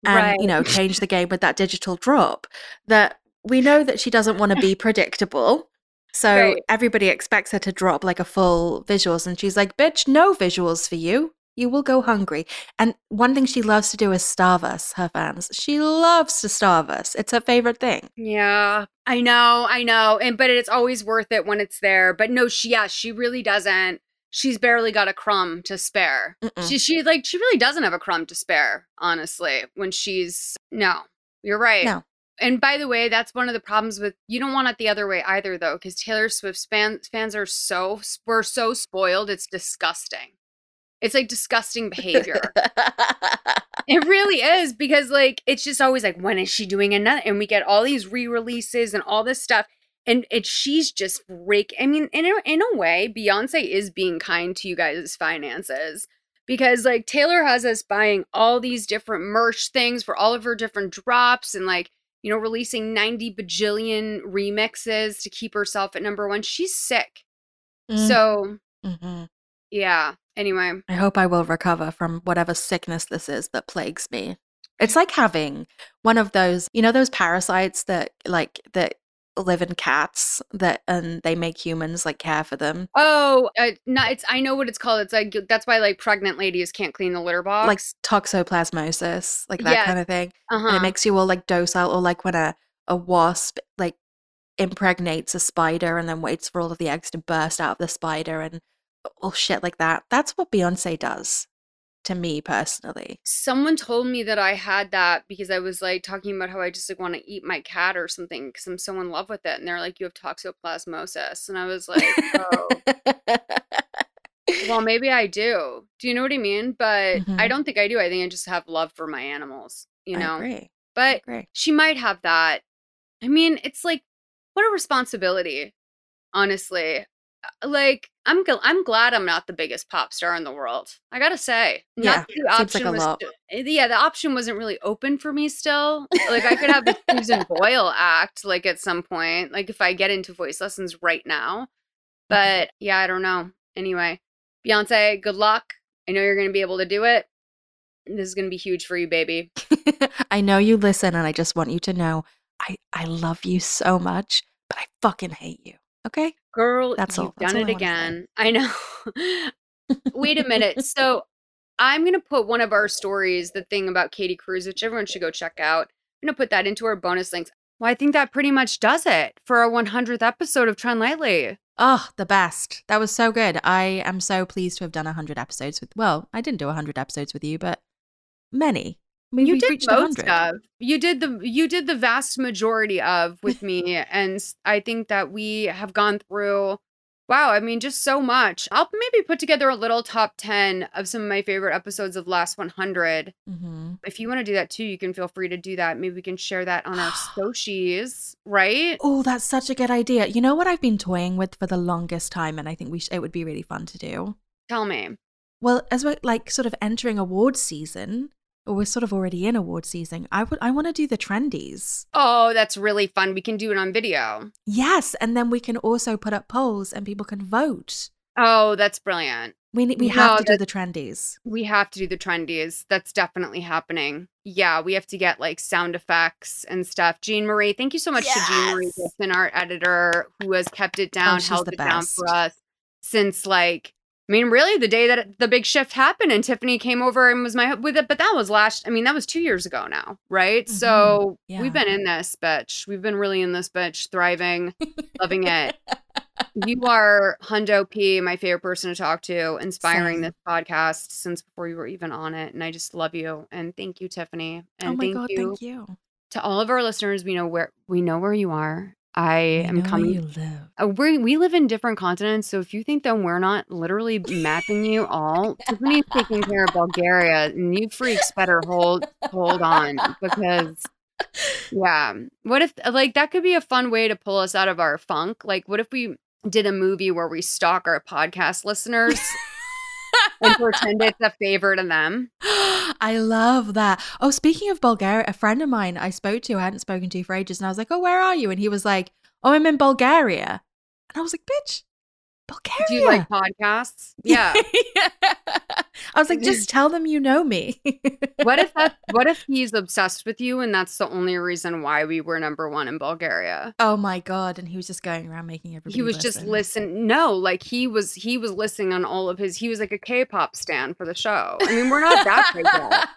And, Right. you know, change the game with that digital drop. That we know that she doesn't want to be predictable. So Right. everybody expects her to drop like a full visuals and she's like, "Bitch, no visuals for you. You will go hungry." And one thing she loves to do is starve us, her fans. She loves to starve us. It's her favorite thing. Yeah, I know, I know. And but it's always worth it when it's there. But no, she yeah, she really doesn't. She's barely got a crumb to spare. Mm-mm. She she like she really doesn't have a crumb to spare, honestly, when she's no. You're right. No. And by the way, that's one of the problems with you don't want it the other way either though, because Taylor Swift's fans fans are so we're so spoiled, it's disgusting. It's like disgusting behavior. It really is because like it's just always like when is she doing another and we get all these re-releases and all this stuff and it she's just break I mean in a, in a way Beyonce is being kind to you guys' finances because like Taylor has us buying all these different merch things for all of her different drops and like you know releasing 90 bajillion remixes to keep herself at number 1 she's sick Mm. so Mhm. yeah anyway I hope I will recover from whatever sickness this is that plagues me. It's like having one of those, you know, those parasites that like that live in cats that and they make humans like care for them. Oh, uh, no, it's I know what it's called. It's like that's why like pregnant ladies can't clean the litter box. Like toxoplasmosis, like that Yes. kind of thing. Uh-huh. it makes you all like docile or like when a, a wasp like impregnates a spider and then waits for all of the eggs to burst out of the spider and all shit like that. That's what Beyonce does to me personally. Someone told me that I had that because I was like talking about how I just like want to eat my cat or something because I'm so in love with it, and they're like, "You have toxoplasmosis," and I was like, "Oh, well, maybe I do." Do you know what I mean? But I Mhm. don't think I do. I think I just have love for my animals. You I know. But she might have that. I mean, it's like what a responsibility. Honestly, Uh, like I'm gl- I'm glad I'm not the biggest pop star in the world. I gotta say, Yeah, not the like option a was eh, yeah, the option wasn't really open for me still. Like I could have the Susan Boyle act like at some point, like if I get into voice lessons right now. But yeah, I don't know. Anyway, Beyonce, good luck. I know you're gonna be able to do it. This is gonna be huge for you, baby. I know you listen, and I just want you to know I I love you so much, but I fucking hate you. Okay, Girl, That's you've all- done all it I again. I know. Wait a minute. So I'm gonna put one of our stories, the thing about Katie Cruz, which everyone should go check out. I'm gonna put that into our bonus links. Well, I think that pretty much does it for our 100th episode of Trend Lightly. Oh, the best. That was so good. I am so pleased to have done 100 episodes with, well, I didn't do 100 episodes with you, but many. I mean, you did most 100. of. You did the you did the vast majority of with me, and I think that we have gone through. Wow, I mean, just so much. I'll maybe put together a little top ten of some of my favorite episodes of last 100. hmm If you want to do that too, you can feel free to do that. Maybe we can share that on our socials, right? Oh, that's such a good idea. You know what I've been toying with for the longest time, and I think we sh- it would be really fun to do? Tell me. Well, as we're like sort of entering award season, we're sort of already in award season, I would I want to do the trendies. Oh, that's really fun. We can do it on video. Yes, and then we can also put up polls and people can vote. Oh, that's brilliant. We ne- we No, have to do the trendies. We have to do the trendies. That's definitely happening. Yeah, we have to get like sound effects and stuff. Jean Marie, thank you so much to Jean Marie Yes. Gibson, our editor, who has kept it oh, down, Oh, held the it down for us since like I mean, really, the day that the big shift happened and Tiffany came over and was my with it, but that was last. I mean, that was two years ago now, right? So mm-hmm. Yeah. we've been in this bitch. We've been really in this bitch, thriving, loving it. You are Hundo P, my favorite person to talk to, inspiring Same. this podcast since before you were even on it. And I just love you. And thank you, Tiffany. Oh and oh my thank god, you thank you. to all of our listeners. We know where we know where you are. I am coming. you live. Uh, we we live in different continents, so if you think that we're not literally mapping you all, Tiffany's taking care of Bulgaria, and you freaks better hold hold on because yeah. What if like that could be a fun way to pull us out of our funk? Like, what if we did a movie where we stalk our podcast listeners and pretend it's a favor to them? I love that. Oh, speaking of Bulgaria, a friend of mine I spoke to, I hadn't spoken to for ages, and I was like, "Oh, where are you?" And he was like, "Oh, I'm in Bulgaria." And I was like, "Bitch, Bulgaria." Do you like podcasts? Yeah. I was like, "Just tell them you know me." what if that what if he's obsessed with you and that's the only reason why we were number one in Bulgaria? oh my god! And he was just going around making everybody. he was just listen. listen no like he was he was listening on all of his he was like a k-pop stan for the show i mean we're not that big yet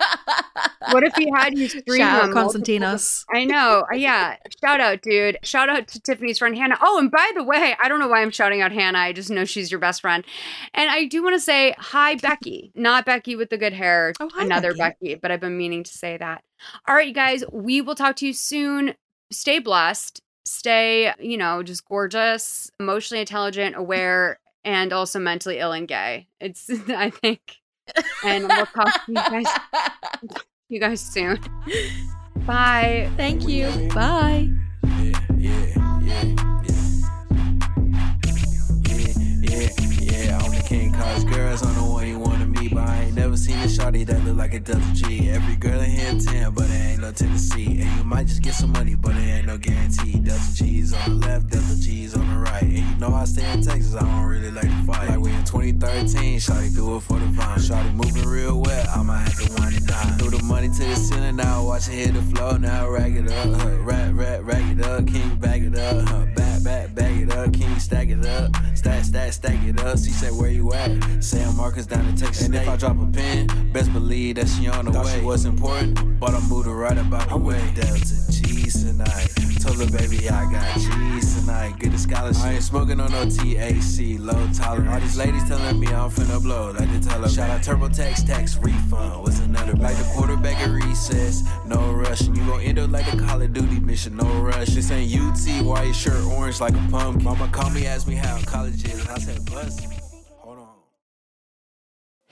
what if he had you stream Shout out Konstantinos. i know Uh, yeah. Shout out dude. Shout out to tiffany's friend hannah. Oh and by the way i don't know why i'm shouting out hannah. I just know she's your best friend. And i do want to say hi becky. Not becky with the good hair Oh, hi, another Becky. becky but i've been meaning to say that. All right you guys we will talk to you soon. Stay blessed. Stay you know just gorgeous emotionally intelligent aware and also mentally ill and gay. It's i think and we'll talk to you guys you guys soon bye Thank you. Bye. Yeah, yeah, I'm the king, cause girls on the one you wanna seen a shawty that look like a double G. Every girl in here 10, but it ain't no Tennessee. And you might just get some money, but it ain't no guarantee. Delta G's on the left, Delta G's on the right. And you know I stay in Texas, I don't really like to fight. Like we in 2013, shawty do it for the vine. Shawty moving real well, I might have to wind it down. Throw the money to the ceiling now, watch it hit the floor. Now rack it up, huh, rack, rack, rack it up, king back it up, huh, back, back, back it up, king stack it up, stack, stack, stack it up. She said, Where you at? San Marcos down in Texas. And if I drop a pin, best believe that she on the Thought way. She was important, but I moved her right about the I'm way. Delta G's tonight. Told her, baby, I got G's tonight. Get a scholarship. I ain't smoking on no THC, low tolerance. All these ladies telling me I'm finna blow. Like they tell her, shout out TurboTax, tax refund. Was another like the quarterback at recess. No rush. You gon' end up like a Call of Duty mission. No rush. This ain't UT. Why your shirt orange like a pumpkin? Mama called me, asked me how college is. And I said, bust.